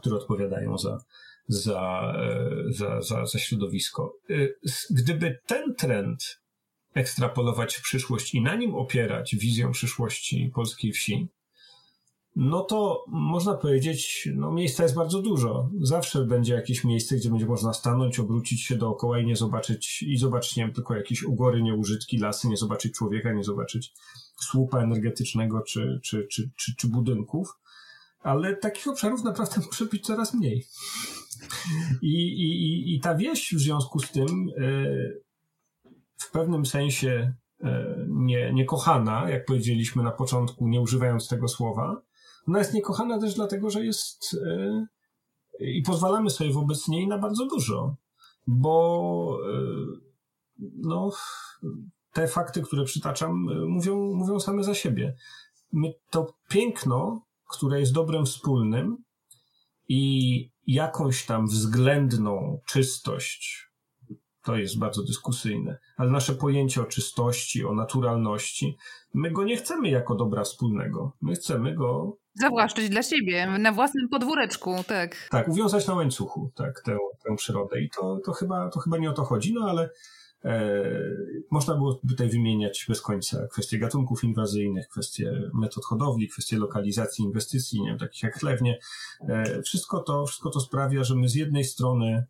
Speaker 3: które odpowiadają za, za, e, za, za, za środowisko. E, gdyby ten trend ekstrapolować w przyszłość i na nim opierać wizję przyszłości polskiej wsi, no to można powiedzieć, no miejsca jest bardzo dużo. Zawsze będzie jakieś miejsce, gdzie będzie można stanąć, obrócić się dookoła i nie zobaczyć, i zobaczyć, nie wiem, tylko jakieś ugory, nieużytki, lasy, nie zobaczyć człowieka, nie zobaczyć słupa energetycznego czy, czy, czy, czy, czy budynków. Ale takich obszarów naprawdę *laughs* może być coraz mniej. I, i, i ta wieś w związku z tym e, w pewnym sensie e, nie, niekochana, jak powiedzieliśmy na początku, nie używając tego słowa, ona jest niekochana też dlatego, że jest yy, i pozwalamy sobie wobec niej na bardzo dużo, bo yy, no, te fakty, które przytaczam, yy, mówią, mówią same za siebie. My to piękno, które jest dobrem wspólnym i jakąś tam względną czystość, to jest bardzo dyskusyjne, ale nasze pojęcie o czystości, o naturalności, my go nie chcemy jako dobra wspólnego. My chcemy go
Speaker 1: Zawłaszczyć dla siebie, na własnym podwóreczku, tak.
Speaker 3: Tak, uwiązać na łańcuchu, tak, tę, tę przyrodę. I to, to, chyba, to chyba nie o to chodzi, no ale e, można było tutaj wymieniać bez końca kwestie gatunków inwazyjnych, kwestie metod hodowli, kwestie lokalizacji inwestycji, nie wiem, takich jak chlewnie. E, wszystko, to, wszystko to sprawia, że my z jednej strony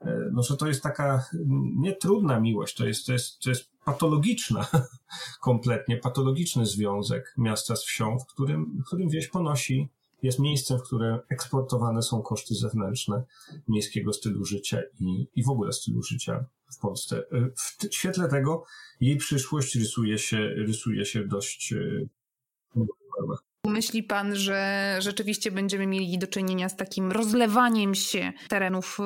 Speaker 3: e, no, że to jest taka nietrudna miłość, to jest, to jest, to jest patologiczna, *laughs* kompletnie patologiczny związek miasta z wsią, w którym, w którym wieś ponosi, jest miejscem, w którym eksportowane są koszty zewnętrzne miejskiego stylu życia i, i w ogóle stylu życia w Polsce. W świetle tego jej przyszłość rysuje się, rysuje się dość barwach.
Speaker 1: Myśli pan, że rzeczywiście będziemy mieli do czynienia z takim rozlewaniem się terenów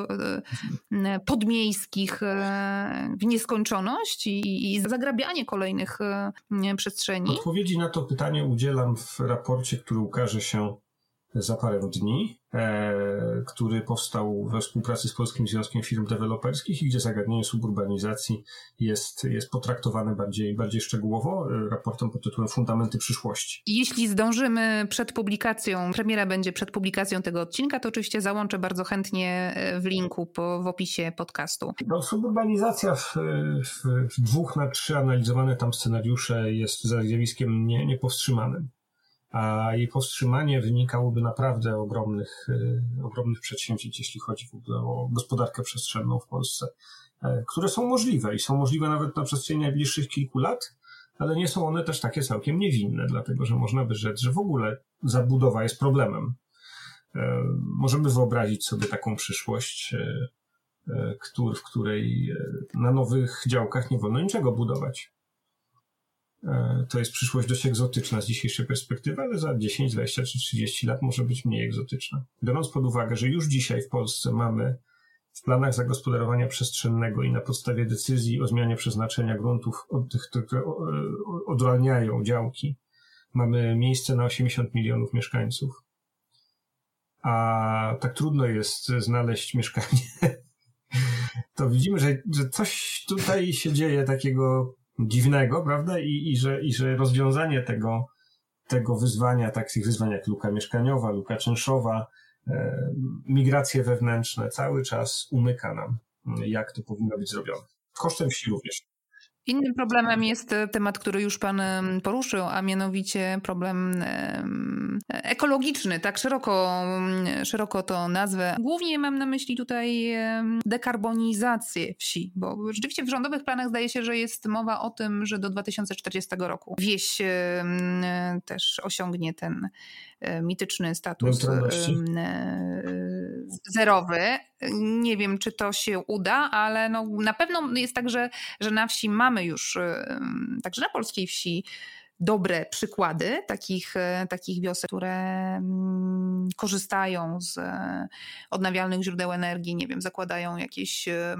Speaker 1: e, podmiejskich e, w nieskończoność i, zagrabianie kolejnych e, przestrzeni?
Speaker 3: Odpowiedzi na to pytanie udzielam w raporcie, który ukaże się za parę dni, e, który powstał we współpracy z Polskim Związkiem Firm Deweloperskich i gdzie zagadnienie suburbanizacji jest, jest potraktowane bardziej, bardziej szczegółowo e, raportem pod tytułem Fundamenty przyszłości.
Speaker 1: Jeśli zdążymy przed publikacją, premiera będzie przed publikacją tego odcinka, to oczywiście załączę bardzo chętnie e, w linku po, w opisie podcastu.
Speaker 3: No, suburbanizacja w, w, w dwóch na trzy analizowane tam scenariusze jest zjawiskiem nie, niepowstrzymanym a jej powstrzymanie wynikałoby naprawdę ogromnych, e, ogromnych przedsięwzięć, jeśli chodzi w ogóle o gospodarkę przestrzenną w Polsce, e, które są możliwe i są możliwe nawet na przestrzeni najbliższych kilku lat, ale nie są one też takie całkiem niewinne, dlatego że można by rzec, że w ogóle zabudowa jest problemem. E, możemy wyobrazić sobie taką przyszłość, w której na nowych działkach nie wolno niczego budować. E, to jest przyszłość dość egzotyczna z dzisiejszej perspektywy, ale za 10, 20 czy 30 lat może być mniej egzotyczna. Biorąc pod uwagę, że już dzisiaj w Polsce mamy w planach zagospodarowania przestrzennego i na podstawie decyzji o zmianie przeznaczenia gruntów tych, które odralniają działki, mamy miejsce na 80 milionów mieszkańców. A tak trudno jest znaleźć mieszkanie. *laughs* To widzimy, że, że coś tutaj się dzieje takiego dziwnego, prawda? I, i, że, i że rozwiązanie tego, tego wyzwania, takich wyzwań jak luka mieszkaniowa, luka czynszowa, e, migracje wewnętrzne, cały czas umyka nam, jak to powinno być zrobione. Kosztem wsi również.
Speaker 1: Innym problemem jest e, temat, który już Pan poruszył, a mianowicie problem ekologiczny, tak szeroko, szeroko to nazwę. Głównie mam na myśli tutaj dekarbonizację wsi, bo rzeczywiście w rządowych planach zdaje się, że jest mowa o tym, że do 2040 roku wieś też osiągnie ten e, mityczny status zerowy. Nie wiem, czy to się uda, ale no, na pewno jest tak, że, że na wsi mamy już, także na polskiej wsi, dobre przykłady takich, e, takich wiosek, które mm, korzystają z e, odnawialnych źródeł energii, nie wiem, zakładają jakieś e,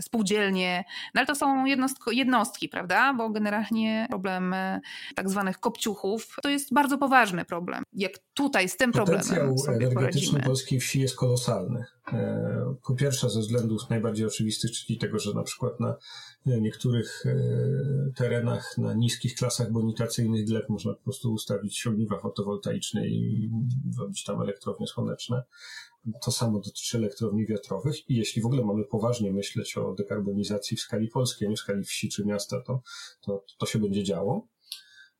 Speaker 1: spółdzielnie, no ale to są jednostki, prawda? Bo generalnie problem tak zwanych kopciuchów to jest bardzo poważny problem. Jak tutaj z tym problemem
Speaker 3: Potencjał
Speaker 1: sobie
Speaker 3: energetyczny
Speaker 1: poradzimy.
Speaker 3: polskiej wsi jest kolosalny. Po pierwsze ze względów najbardziej oczywistych, czyli tego, że na przykład na niektórych e, terenach na niskich klasach bonitacyjnych gleb można po prostu ustawić ogniwa fotowoltaiczne i robić tam elektrownie słoneczne. To samo dotyczy elektrowni wiatrowych i jeśli w ogóle mamy poważnie myśleć o dekarbonizacji w skali polskiej, nie w skali wsi czy miasta, to, to, to się będzie działo.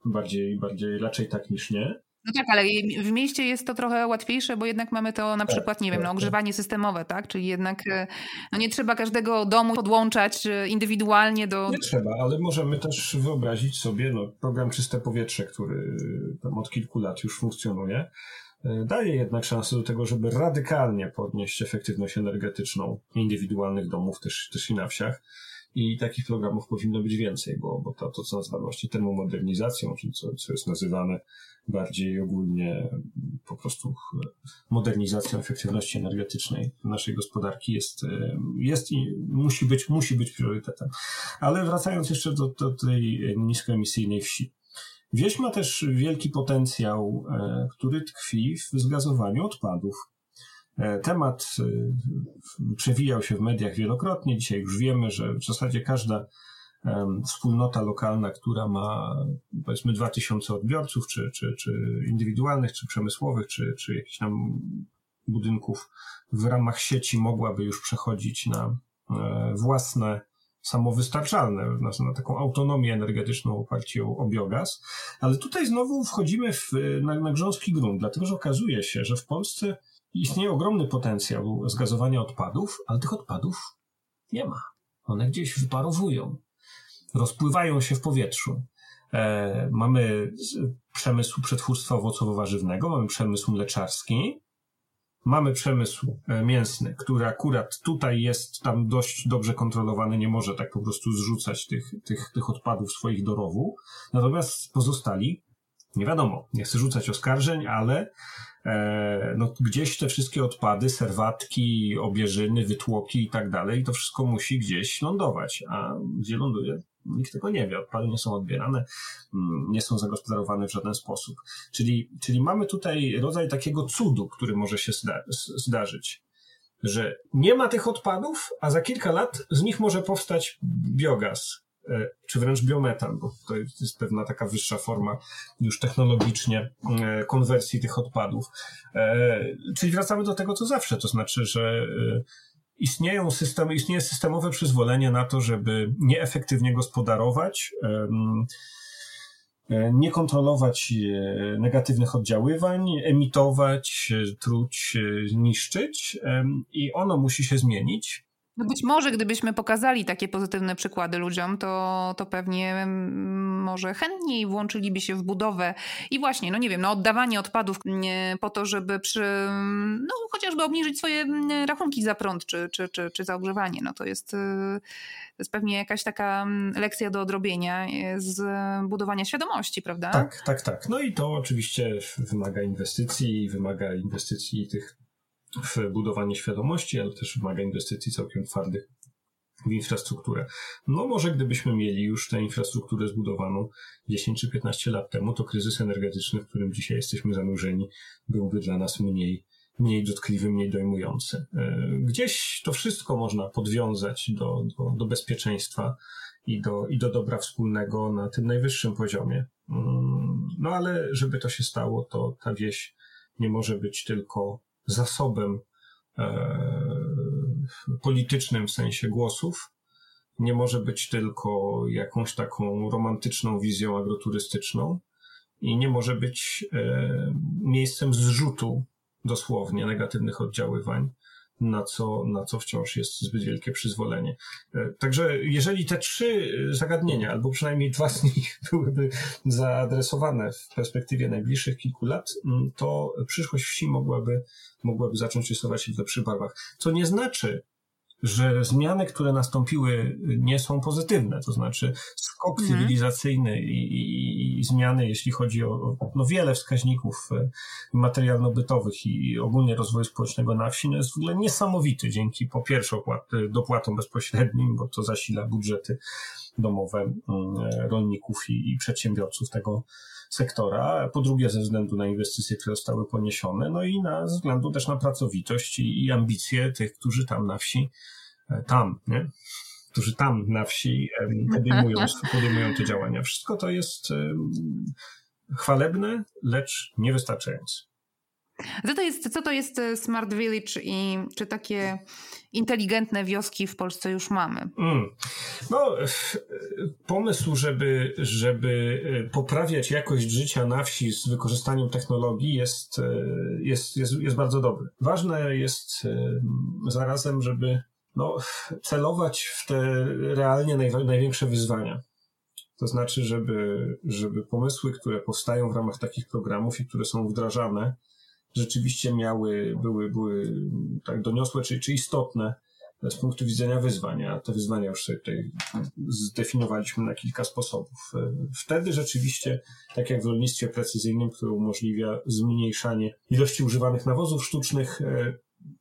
Speaker 3: Bardziej, bardziej raczej tak niż nie.
Speaker 1: No tak, ale w mieście jest to trochę łatwiejsze, bo jednak mamy to na tak, przykład, nie wiem, no, tak, tak. ogrzewanie systemowe, tak? Czyli jednak e, no, nie trzeba każdego domu podłączać e, indywidualnie do...
Speaker 3: Nie trzeba, ale możemy też wyobrazić sobie no, program Czyste Powietrze, który tam od kilku lat już funkcjonuje, e, daje jednak szansę do tego, żeby radykalnie podnieść efektywność energetyczną indywidualnych domów, też, też i na wsiach. I takich programów powinno być więcej, bo, bo to, to co nazywamy właśnie termomodernizacją, czyli co, co jest nazywane bardziej ogólnie po prostu modernizacją efektywności energetycznej naszej gospodarki jest, jest i musi być, musi być priorytetem. Ale wracając jeszcze do, do tej niskoemisyjnej wsi. Wieś ma też wielki potencjał, e, który tkwi w zgazowaniu odpadów. E, temat e, przewijał się w mediach wielokrotnie. Dzisiaj już wiemy, że w zasadzie każda wspólnota lokalna, która ma powiedzmy 2000 odbiorców, czy, czy, czy indywidualnych, czy przemysłowych, czy, czy jakichś tam budynków w ramach sieci mogłaby już przechodzić na e, własne samowystarczalne, na, na taką autonomię energetyczną w oparciu o biogaz. Ale tutaj znowu wchodzimy w, na, na grząski grunt, dlatego że okazuje się, że w Polsce istnieje ogromny potencjał zgazowania odpadów, ale tych odpadów nie ma. One gdzieś wyparowują rozpływają się w powietrzu. E, mamy przemysł przetwórstwa owocowo-warzywnego, mamy przemysł mleczarski, mamy przemysł e, mięsny, który akurat tutaj jest tam dość dobrze kontrolowany, nie może tak po prostu zrzucać tych, tych, tych odpadów swoich do rowu. Natomiast pozostali Nie wiadomo, nie chcę rzucać oskarżeń, ale e, no, gdzieś te wszystkie odpady, serwatki, obieżyny, wytłoki i tak dalej, to wszystko musi gdzieś lądować. A gdzie ląduje? Nikt tego nie wie. Odpady nie są odbierane, mm, nie są zagospodarowane w żaden sposób. Czyli, czyli mamy tutaj rodzaj takiego cudu, który może się zda zdarzyć że nie ma tych odpadów, a za kilka lat z nich może powstać biogaz, czy wręcz biometan, bo to jest pewna taka wyższa forma już technologicznie e, konwersji tych odpadów. E, czyli wracamy do tego, co zawsze, to znaczy, że istnieją systemy, istnieje systemowe przyzwolenie na to, żeby nieefektywnie gospodarować, E, nie kontrolować e, negatywnych oddziaływań, emitować, e, truć, niszczyć i ono musi się zmienić.
Speaker 1: No być może gdybyśmy pokazali takie pozytywne przykłady ludziom, to, to pewnie mm, może chętniej włączyliby się w budowę i właśnie, no nie wiem, no oddawanie odpadów po to, żeby przy, no chociażby obniżyć swoje mm, rachunki za prąd czy, czy, czy, czy za ogrzewanie. No to jest, y, to jest pewnie jakaś taka mm, lekcja do odrobienia y, z budowania świadomości, prawda?
Speaker 3: Tak, tak, tak. No i to oczywiście wymaga inwestycji, wymaga inwestycji tych w budowanie świadomości, ale też wymaga inwestycji całkiem twardych w infrastrukturę. No może gdybyśmy mieli już tę infrastrukturę zbudowaną 10 czy 15 lat temu, to kryzys energetyczny, w którym dzisiaj jesteśmy zanurzeni, byłby dla nas mniej, mniej dotkliwy, mniej dojmujący. E, gdzieś to wszystko można podwiązać do, do, do bezpieczeństwa i do, i do dobra wspólnego na tym najwyższym poziomie. Mm, no ale żeby to się stało, to ta wieś nie może być tylko zasobem e, politycznym w sensie głosów. Nie może być tylko jakąś taką romantyczną wizją agroturystyczną i nie może być e, miejscem zrzutu dosłownie negatywnych oddziaływań na co, na co wciąż jest zbyt wielkie przyzwolenie. E, także jeżeli te trzy zagadnienia, albo przynajmniej dwa z nich *laughs* byłyby zaadresowane w perspektywie najbliższych kilku lat, to przyszłość wsi mogłaby, mogłaby zacząć rysować się w lepszych barwach. Co nie znaczy, że zmiany, które nastąpiły, nie są pozytywne. To znaczy skok mhm. cywilizacyjny i, i, i, zmiany, jeśli chodzi o no, wiele wskaźników e, materialno-bytowych i ogólnie rozwoju społecznego na wsi, no jest w ogóle niesamowity dzięki po pierwsze opłat, dopłatom bezpośrednim, bo to zasila budżety domowe mm, rolników i, i przedsiębiorców tego sektora, po drugie ze względu na inwestycje, które zostały poniesione, no i na ze względu też na pracowitość i, i ambicje tych, którzy tam na wsi, e, tam, nie? którzy tam na wsi *laughs* podejmują, podejmują te działania. Wszystko to jest chwalebne, lecz niewystarczające.
Speaker 1: Co to jest, co to jest e, Smart Village i czy takie inteligentne wioski w Polsce już mamy? Mm.
Speaker 3: No, pomysł, żeby, żeby e, poprawiać jakość życia na wsi z wykorzystaniem technologii jest, e, jest, jest, jest bardzo dobry. Ważne jest zarazem, żeby no, celować w te realnie największe wyzwania. To znaczy, żeby, żeby pomysły, które powstają w ramach takich programów i które są wdrażane, rzeczywiście miały, były, były tak doniosłe czy, czy istotne z punktu widzenia wyzwania. Te wyzwania już sobie tutaj zdefiniowaliśmy na kilka sposobów. Wtedy rzeczywiście, tak jak w rolnictwie precyzyjnym, które umożliwia zmniejszanie ilości używanych nawozów sztucznych, e,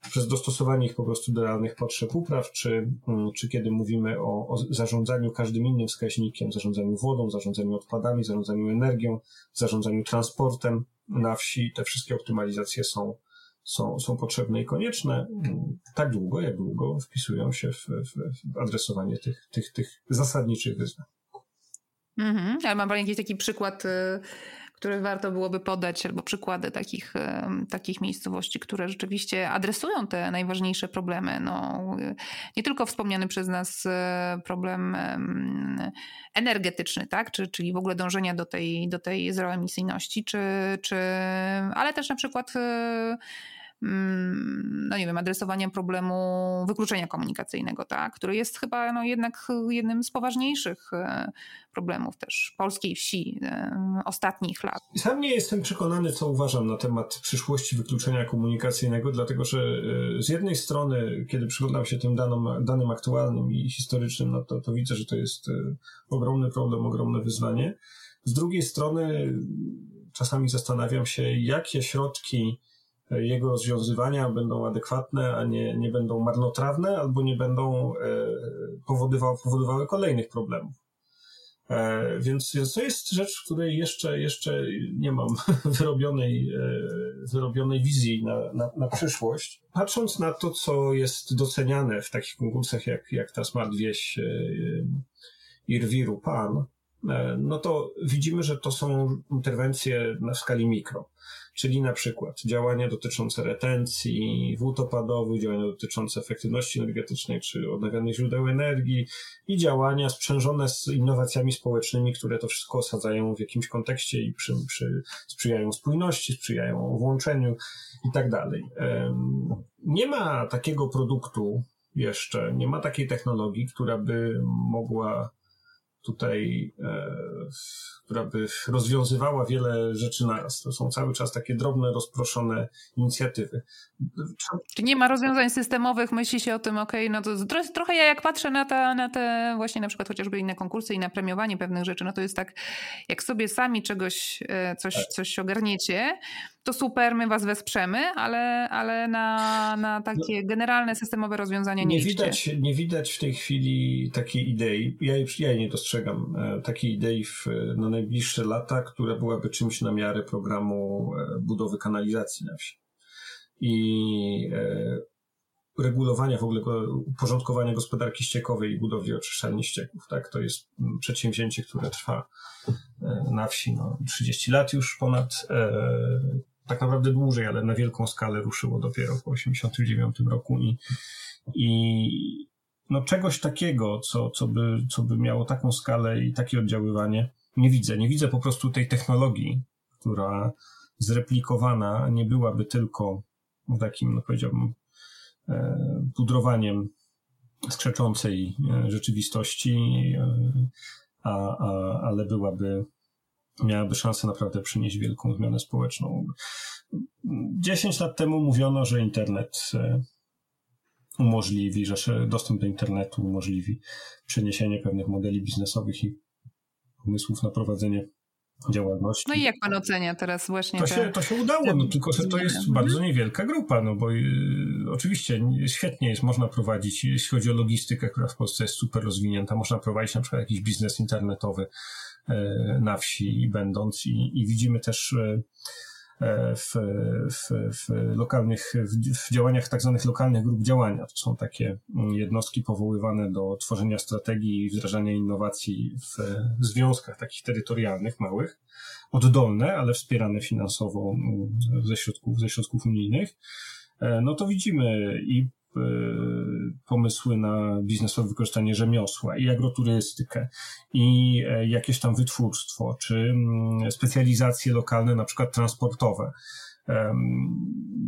Speaker 3: przez dostosowanie ich po prostu do realnych potrzeb upraw, czy, mm, czy kiedy mówimy o, o zarządzaniu każdym innym wskaźnikiem, zarządzaniu wodą, zarządzaniu odpadami, zarządzaniu energią, zarządzaniu transportem na wsi, te wszystkie optymalizacje są, są, są potrzebne i konieczne tak długo, jak długo wpisują się w, w, w adresowanie tych, tych, tych zasadniczych wyzwań.
Speaker 1: Mhm. Ale mam Pani jakiś taki przykład y, które warto byłoby podać, albo przykłady takich, takich miejscowości, które rzeczywiście adresują te najważniejsze problemy. No, nie tylko wspomniany przez nas e, problem energetyczny, tak? Czy, czyli w ogóle dążenia do tej, do tej zeroemisyjności, czy, czy, ale też na przykład e, no nie wiem, adresowania problemu wykluczenia komunikacyjnego, tak, który jest chyba no jednak jednym z poważniejszych e, problemów też polskiej wsi e, ostatnich lat.
Speaker 3: Sam nie jestem przekonany, co uważam na temat przyszłości wykluczenia komunikacyjnego, dlatego że e, z jednej strony, kiedy przyglądam się tym danom, danym aktualnym i historycznym, no to, to widzę, że to jest ogromny problem, ogromne wyzwanie. Z drugiej strony czasami zastanawiam się, jakie środki jego rozwiązywania będą adekwatne, a nie, nie będą marnotrawne albo nie będą powodowały, powodowały kolejnych problemów. E, więc, więc to jest rzecz, której jeszcze, jeszcze nie mam *laughs* wyrobionej, e, wyrobionej wizji na, na, na przyszłość. Patrząc na to, co jest doceniane w takich konkursach jak, jak ta Smart Wieś e, Irwiru Pan, no to widzimy, że to są interwencje na skali mikro czyli na przykład działania dotyczące retencji, wód opadowych, działania dotyczące efektywności energetycznej czy odnawialnych źródeł energii i działania sprzężone z innowacjami społecznymi, które to wszystko osadzają w jakimś kontekście i przy, przy, sprzyjają spójności, sprzyjają włączeniu i tak dalej. Nie ma takiego produktu jeszcze, nie ma takiej technologii, która by mogła tutaj, e, która by rozwiązywała wiele rzeczy naraz. To są cały czas takie drobne, rozproszone inicjatywy.
Speaker 1: Czy nie ma rozwiązań systemowych, myśli się o tym, okej, okay, no to trochę ja jak patrzę na te, na te właśnie na przykład chociażby inne konkursy i na premiowanie pewnych rzeczy, no to jest tak, jak sobie sami czegoś, e, coś, tak. coś ogarniecie, to super, my was wesprzemy, ale, ale na, na takie no, generalne systemowe rozwiązania nie,
Speaker 3: nie widać. Nie widać w tej chwili takiej idei, ja, ja nie dostrzegam e, takiej idei w, na najbliższe lata, która byłaby czymś na miarę programu e, budowy kanalizacji na wsi. I e, regulowania w ogóle uporządkowania gospodarki ściekowej i budowy oczyszczalni ścieków. Tak? To jest przedsięwzięcie, które trwa na wsi no, 30 lat już ponad tak naprawdę dłużej, ale na wielką skalę ruszyło dopiero po 1989 roku i, i no czegoś takiego, co, co, by, co by miało taką skalę i takie oddziaływanie, nie widzę. Nie widzę po prostu tej technologii, która zreplikowana nie byłaby tylko takim, no powiedziałbym, e, pudrowaniem skrzeczącej e, rzeczywistości, e, a, a, ale byłaby miałaby szansę naprawdę przynieść wielką zmianę społeczną. 10 lat temu mówiono, że internet e, umożliwi, że dostęp do internetu umożliwi przeniesienie pewnych modeli biznesowych i pomysłów na prowadzenie działalności.
Speaker 1: No i jak pan ocenia teraz właśnie?
Speaker 3: To, te, się, to się udało, no tylko że to jest mhm. bardzo niewielka grupa, no bo y, oczywiście świetnie jest, można prowadzić, jeśli chodzi o logistykę, która w Polsce jest super rozwinięta, można prowadzić na przykład jakiś biznes internetowy, na wsi będąc i, i widzimy też e, e, w, w, w lokalnych, w działaniach tak zwanych lokalnych grup działania. To są takie mm, jednostki powoływane do tworzenia strategii i wdrażania innowacji w związkach takich terytorialnych, małych, oddolne, ale wspierane finansowo mm, ze środków, ze środków unijnych. No to widzimy i E, pomysły na biznesowe wykorzystanie rzemiosła i agroturystykę i e, jakieś tam wytwórstwo, czy mm, specjalizacje lokalne, na przykład transportowe.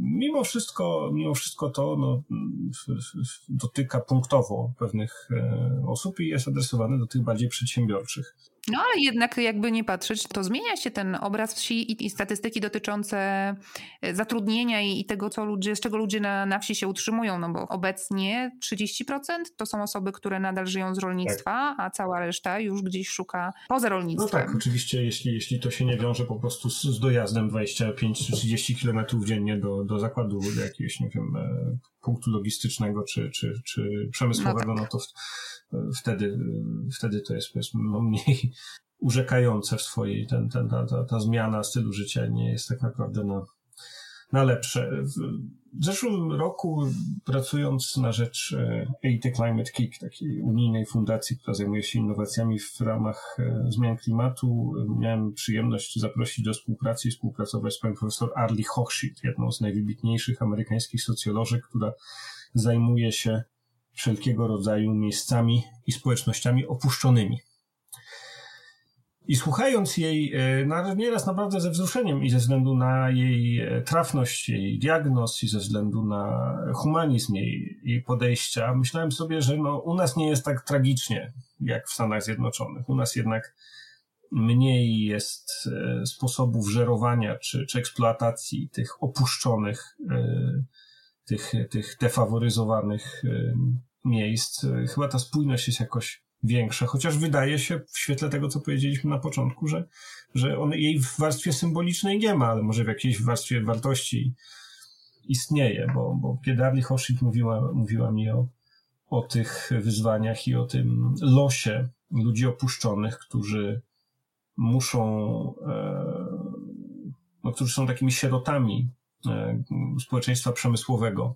Speaker 3: Mimo wszystko, mimo wszystko to no, dotyka punktowo pewnych e, osób i jest adresowane do tych bardziej przedsiębiorczych.
Speaker 1: No ale jednak jakby nie patrzeć, to zmienia się ten obraz wsi i, i statystyki dotyczące e, zatrudnienia i, i, tego, co ludzie, z czego ludzie na, na wsi się utrzymują, no bo obecnie 30% to są osoby, które nadal żyją z rolnictwa, tak. a cała reszta już gdzieś szuka poza rolnictwem.
Speaker 3: No tak, oczywiście, jeśli, jeśli to się nie wiąże po prostu z, z dojazdem 25 czy 30 kilometrów dziennie do, do zakładu jakiegoś, nie wiem, e, punktu logistycznego czy, czy, czy przemysłowego, no, tak. no to wtedy, wtedy to jest powiedzmy no, mniej urzekające w swojej, ten, ten, ta, ta, ta zmiana stylu życia nie jest tak naprawdę na, na lepsze. W zeszłym roku pracując na rzecz EIT Climate Kick, takiej unijnej fundacji, która zajmuje się innowacjami w ramach e, zmian klimatu, miałem przyjemność zaprosić do współpracy i współpracować z panią profesor Arlie Hochschild, jedną z najwybitniejszych amerykańskich socjolożek, która zajmuje się wszelkiego rodzaju miejscami i społecznościami opuszczonymi. I słuchając jej e, nieraz naprawdę ze wzruszeniem i ze względu na jej e, trafność, jej diagnoz i ze względu na humanizm jej, jej podejścia, myślałem sobie, że no, u nas nie jest tak tragicznie jak w Stanach Zjednoczonych. U nas jednak mniej jest e, sposobów żerowania czy, czy eksploatacji tych opuszczonych tych, tych defaworyzowanych miejsc. Chyba ta spójność jest jakoś większe, chociaż wydaje się w świetle tego, co powiedzieliśmy na początku, że, że on jej w warstwie symbolicznej nie ma, ale może w jakiejś warstwie wartości istnieje, bo, bo kiedy Hoshit mówiła, mówiła mi o, o tych wyzwaniach i o tym losie ludzi opuszczonych, którzy muszą, e, no, którzy są takimi sierotami e, społeczeństwa przemysłowego,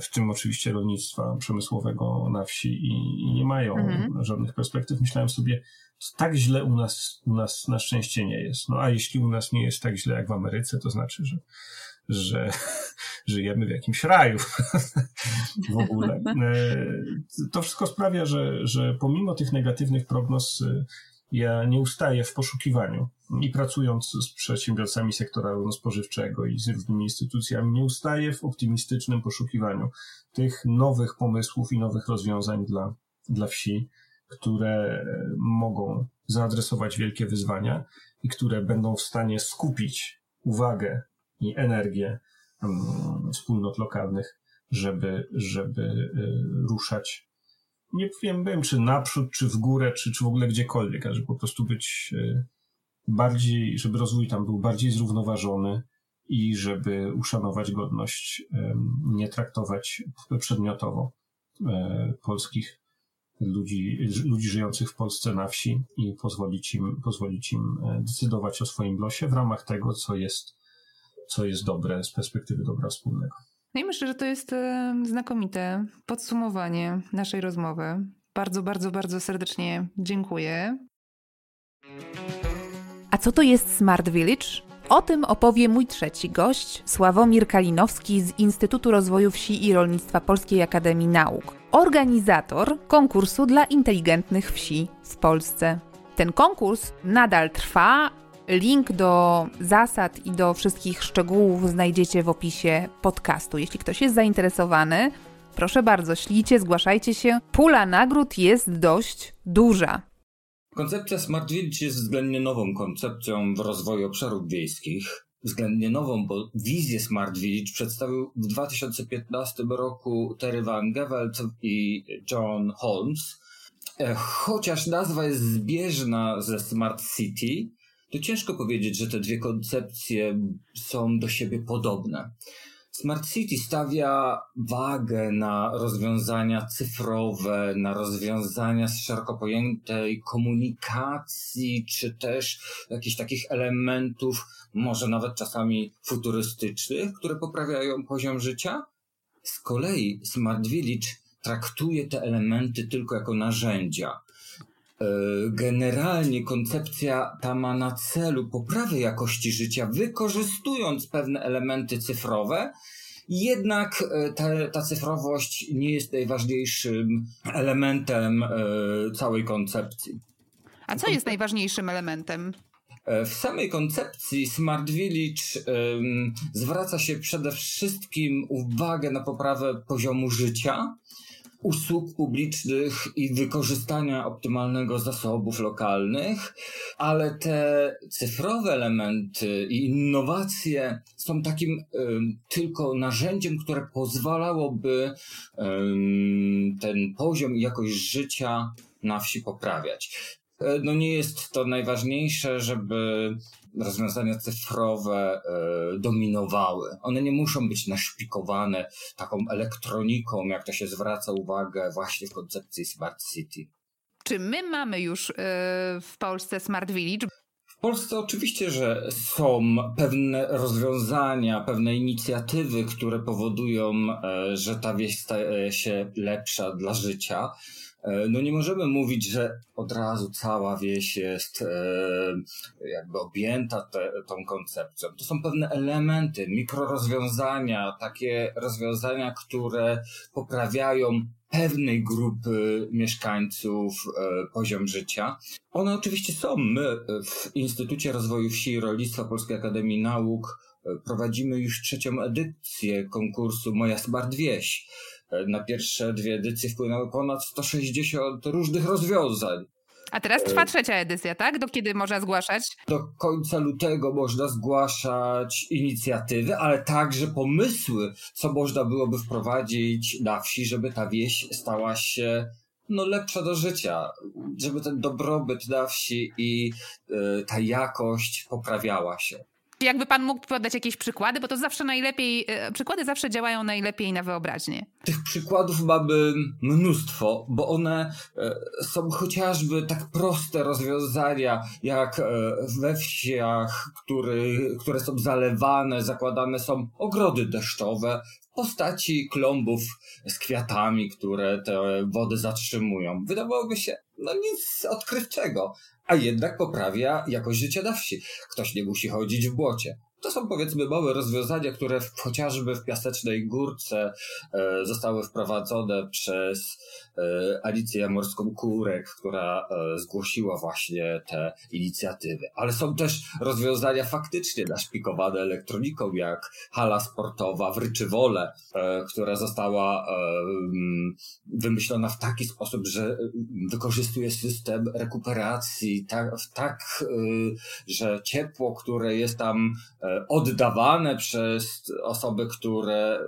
Speaker 3: w tym oczywiście rolnictwa przemysłowego na wsi i, i nie mają mhm. żadnych perspektyw. Myślałem sobie, tak źle u nas, u nas na szczęście nie jest. No a jeśli u nas nie jest tak źle jak w Ameryce, to znaczy, że, że *laughs* żyjemy w jakimś raju *laughs* w ogóle. To wszystko sprawia, że, że pomimo tych negatywnych prognoz ja nie ustaję w poszukiwaniu i pracując z przedsiębiorcami sektora rolno-spożywczego i z różnymi instytucjami, nie ustaję w optymistycznym poszukiwaniu tych nowych pomysłów i nowych rozwiązań dla, dla wsi, które mogą zaadresować wielkie wyzwania i które będą w stanie skupić uwagę i energię um, wspólnot lokalnych, żeby, żeby y, ruszać nie wiem, wiem, czy naprzód, czy w górę, czy, czy w ogóle gdziekolwiek, ale żeby po prostu być e, bardziej, żeby rozwój tam był bardziej zrównoważony i żeby uszanować godność, nie traktować przedmiotowo e, polskich ludzi, ludzi żyjących w Polsce na wsi i pozwolić im, pozwolić im e, decydować o swoim losie w ramach tego, co jest, co jest dobre z perspektywy dobra wspólnego.
Speaker 1: No i myślę, że to jest znakomite podsumowanie naszej rozmowy. Bardzo, bardzo, bardzo serdecznie dziękuję. A co to jest Smart Village? O tym opowie mój trzeci gość, Sławomir Kalinowski z Instytutu Rozwoju Wsi i Rolnictwa Polskiej Akademii Nauk, organizator konkursu dla inteligentnych wsi w Polsce. Ten konkurs nadal trwa, Link do zasad i do wszystkich szczegółów znajdziecie w opisie podcastu. Jeśli ktoś jest zainteresowany, proszę bardzo, ślijcie, zgłaszajcie się. Pula nagród jest dość duża.
Speaker 4: Koncepcja Smart Village jest względnie nową koncepcją w rozwoju obszarów wiejskich. Względnie nową, bo wizję Smart Village przedstawił w 2015 roku Terry Van Gevelt i John Holmes. E, chociaż nazwa jest zbieżna ze Smart City, to ciężko powiedzieć, że te dwie koncepcje są do siebie podobne. Smart City stawia wagę na rozwiązania cyfrowe, na rozwiązania z szeroko pojętej komunikacji, czy też jakichś takich elementów, może nawet czasami futurystycznych, które poprawiają poziom życia. Z kolei Smart Village traktuje te elementy tylko jako narzędzia. E, generalnie koncepcja ta ma na celu poprawę jakości życia, wykorzystując pewne elementy cyfrowe, jednak e, ta, ta cyfrowość nie jest najważniejszym elementem e, całej koncepcji.
Speaker 1: A co jest najważniejszym elementem?
Speaker 4: W samej koncepcji Smart Village um, zwraca się przede wszystkim uwagę na poprawę poziomu życia, usług publicznych i wykorzystania optymalnego zasobów lokalnych, ale te cyfrowe elementy i innowacje są takim y, tylko narzędziem, które pozwalałoby y, ten poziom i jakość życia na wsi poprawiać. E, no nie jest to najważniejsze, żeby rozwiązania cyfrowe e, dominowały. One nie muszą być naszpikowane taką elektroniką, jak to się zwraca uwagę właśnie w koncepcji Smart City.
Speaker 1: Czy my mamy już e, w Polsce Smart Village?
Speaker 4: W Polsce oczywiście, że są pewne rozwiązania, pewne inicjatywy, które powodują, że ta wieś staje się lepsza dla życia. E, no nie możemy mówić, że od razu cała wieś jest e, jakby objęta te, tą koncepcją. To są pewne elementy, mikrorozwiązania, takie rozwiązania, które poprawiają pewnej grupy mieszkańców e, poziom życia. One oczywiście są. My w Instytucie Rozwoju Wsi i Rolnictwa Polskiej Akademii Nauk prowadzimy już trzecią edycję konkursu Moja Smart Wieś na pierwsze dwie edycje wpłynęły ponad 160 różnych rozwiązań.
Speaker 1: A teraz trwa trzecia edycja, tak? Do kiedy można zgłaszać?
Speaker 4: Do końca lutego można zgłaszać inicjatywy, ale także pomysły, co można byłoby wprowadzić na wsi, żeby ta wieś stała się no, lepsza do życia, żeby ten dobrobyt na wsi i y, ta jakość poprawiała się.
Speaker 1: Jakby pan mógł podać jakieś przykłady, bo to zawsze najlepiej, e, przykłady zawsze działają najlepiej na wyobraźnię.
Speaker 4: Tych przykładów mamy mnóstwo, bo one e, są chociażby tak proste rozwiązania, jak e, we wsiach, który, które są zalewane, zakładane są ogrody deszczowe w postaci klombów z kwiatami, które te wody zatrzymują. Wydawałoby się, no nic odkrywczego, a jednak poprawia jakość życia na wsi. Ktoś nie musi chodzić w błocie. To są powiedzmy małe rozwiązania, które w, chociażby w Piasecznej Górce e, zostały wprowadzone przez e, Alicję Morską Kurek, która e, zgłosiła właśnie te inicjatywy. Ale są też rozwiązania faktycznie naszpikowane elektroniką, jak hala sportowa w Ryczywole, która została mm, wymyślona w taki sposób, że wykorzystuje system rekuperacji tak, tak e, że ciepło, które jest tam oddawane przez osoby, które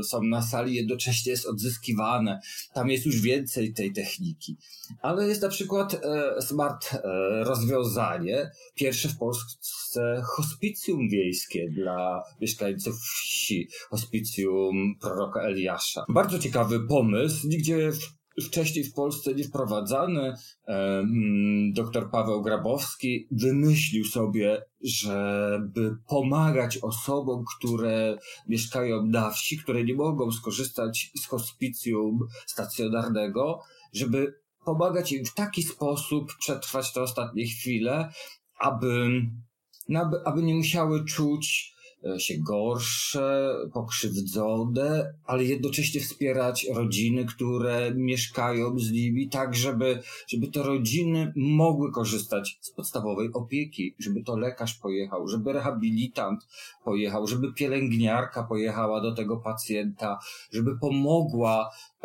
Speaker 4: y, są na sali, jednocześnie jest odzyskiwane. Tam jest już więcej tej techniki. Ale jest na przykład e, smart e, rozwiązanie, pierwsze w Polsce hospicjum wiejskie dla mieszkańców wsi, hospicjum proroka Eliasza. Bardzo ciekawy pomysł, nigdzie wcześniej w Polsce nie wprowadzany. Dr Paweł Grabowski wymyślił sobie, żeby pomagać osobom, które mieszkają na wsi, które nie mogą skorzystać z hospicjum stacjonarnego, żeby pomagać im w taki sposób przetrwać te ostatnie chwile, aby, aby, nie musiały czuć E, się gorsze, pokrzywdzone, ale jednocześnie wspierać rodziny, które mieszkają z nimi, tak żeby, żeby te rodziny mogły korzystać z podstawowej opieki, żeby to lekarz pojechał, żeby rehabilitant pojechał, żeby pielęgniarka pojechała do tego pacjenta, żeby pomogła e,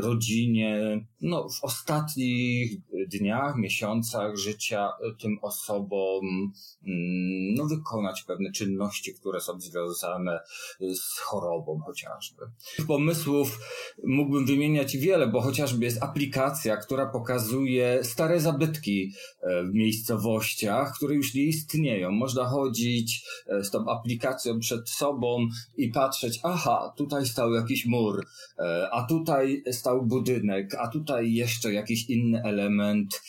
Speaker 4: rodzinie no, w ostatnich dniach, miesiącach życia tym osobom mm, no, wykonać pewne czynności, które są związane z chorobą chociażby. Pomysłów mógłbym wymieniać wiele, bo chociażby jest aplikacja, która pokazuje stare zabytki e, w miejscowościach, które już nie istnieją. Można chodzić e, z tą aplikacją przed sobą i patrzeć, aha, tutaj stał jakiś mur, e, a tutaj stał budynek, a tutaj jeszcze jakiś inny element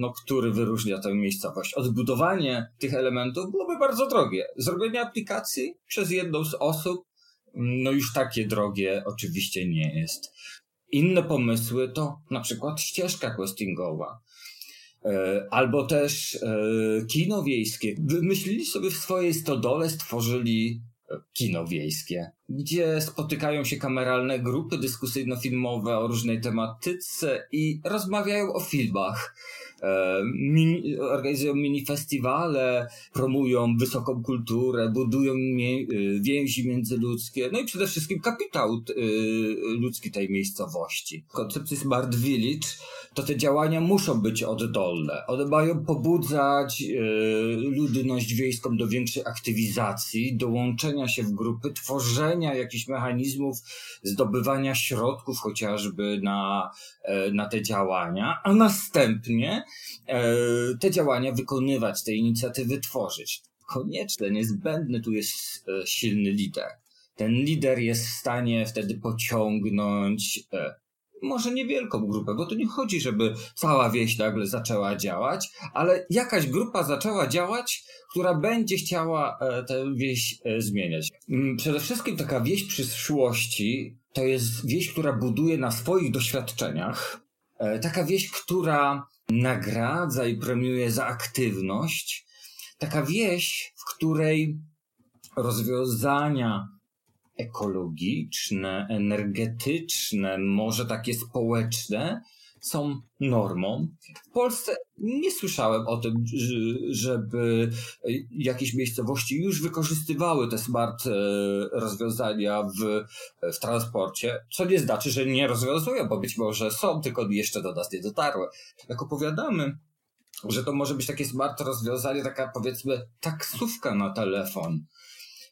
Speaker 4: no, który wyróżnia tę miejscowość. Odbudowanie tych elementów byłoby bardzo drogie. Zrobienie aplikacji przez jedną z osób, no już takie drogie oczywiście nie jest. Inne pomysły to na przykład ścieżka questingowa. E, albo też e, kino wiejskie. Wymyślili sobie w swojej stodole, stworzyli kino wiejskie, gdzie spotykają się kameralne grupy dyskusyjno-filmowe o różnej tematyce i rozmawiają o filmach. E, mini, organizują mini festiwale, promują wysoką kulturę, budują mie, e, więzi międzyludzkie, no i przede wszystkim kapitał e, ludzki tej miejscowości. W koncepcji Smart Village to te działania muszą być oddolne. One mają pobudzać ludność wiejską do większej aktywizacji, dołączenia się w grupy, tworzenia jakichś mechanizmów, zdobywania środków chociażby na, na te działania, a następnie E, te działania wykonywać, te inicjatywy tworzyć. Konieczne, niezbędny tu jest e, silny lider. Ten lider jest w stanie wtedy pociągnąć e, może niewielką grupę, bo to nie chodzi, żeby cała wieś nagle zaczęła działać, ale jakaś grupa zaczęła działać, która będzie chciała tę wieś zmieniać. Mm, przede wszystkim taka wieś przyszłości to jest wieś, która buduje na swoich doświadczeniach, taka wieś, która nagradza i premiuje za aktywność. Taka wieś, w której rozwiązania ekologiczne, energetyczne, może takie społeczne są normą. W Polsce nie słyszałem o tym, żeby jakieś miejscowości już wykorzystywały te smart e, rozwiązania w, w transporcie, co nie znaczy, że nie rozwiązują, bo być może są, tylko jeszcze do nas nie dotarły. Jak opowiadamy, że to może być takie smart rozwiązanie, taka powiedzmy taksówka na telefon,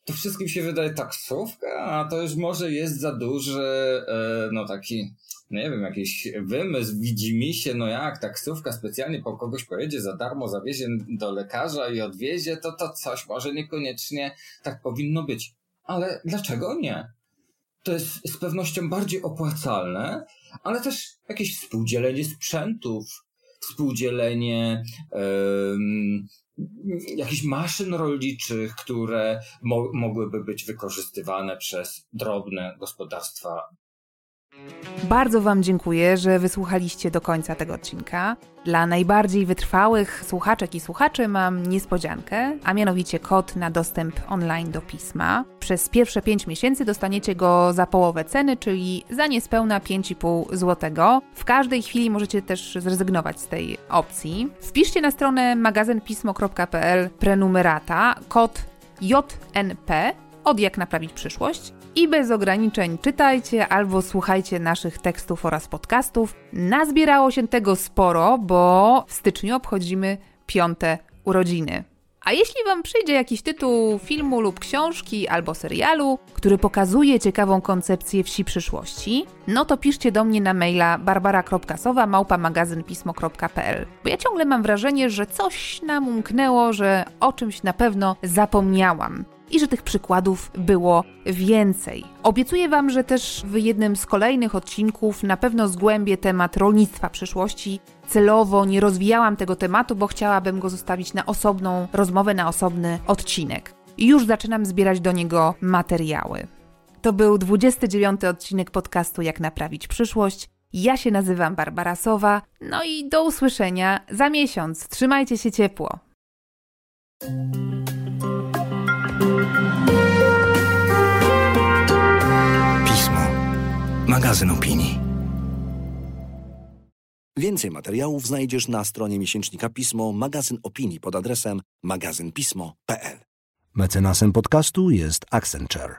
Speaker 4: to wszystkim się wydaje taksówka, a to już może jest za duży, e, no taki, nie wiem, jakiś wymysł, widzi się, no jak taksówka specjalnie po kogoś pojedzie za darmo, zawiezie do lekarza i odwiezie, to to coś może niekoniecznie tak powinno być. Ale dlaczego nie? To jest z pewnością bardziej opłacalne, ale też jakieś współdzielenie sprzętów, współdzielenie jakichś maszyn rolniczych, które mo mogłyby być wykorzystywane przez drobne gospodarstwa
Speaker 1: bardzo Wam dziękuję, że wysłuchaliście do końca tego odcinka. Dla najbardziej wytrwałych słuchaczek i słuchaczy mam niespodziankę, a mianowicie kod na dostęp online do pisma. Przez pierwsze 5 miesięcy dostaniecie go za połowę ceny, czyli za niespełna 5,5 zł. W każdej chwili możecie też zrezygnować z tej opcji. Wpiszcie na stronę magazynpismo.pl prenumerata kod JNP od jak naprawić przyszłość i bez ograniczeń czytajcie albo słuchajcie naszych tekstów oraz podcastów. Nazbierało się tego sporo, bo w styczniu obchodzimy piąte urodziny. A jeśli Wam przyjdzie jakiś tytuł filmu lub książki albo serialu, który pokazuje ciekawą koncepcję wsi przyszłości, no to piszcie do mnie na maila barbara.sowa Bo ja ciągle mam wrażenie, że coś nam umknęło, że o czymś na pewno zapomniałam i że tych przykładów było więcej. Obiecuję Wam, że też w jednym z kolejnych odcinków na pewno zgłębię temat rolnictwa przyszłości. Celowo nie rozwijałam tego tematu, bo chciałabym go zostawić na osobną rozmowę, na osobny odcinek. I już zaczynam zbierać do niego materiały. To był 29 odcinek podcastu Jak naprawić przyszłość. Ja się nazywam Barbara Sowa. No i do usłyszenia za miesiąc. Trzymajcie się ciepło.
Speaker 5: Magazyn opinii. Więcej materiałów znajdziesz na stronie miesięcznika Pismo, magazyn opinii pod adresem magazynpismo.pl. Mecenasem podcastu jest Accenture.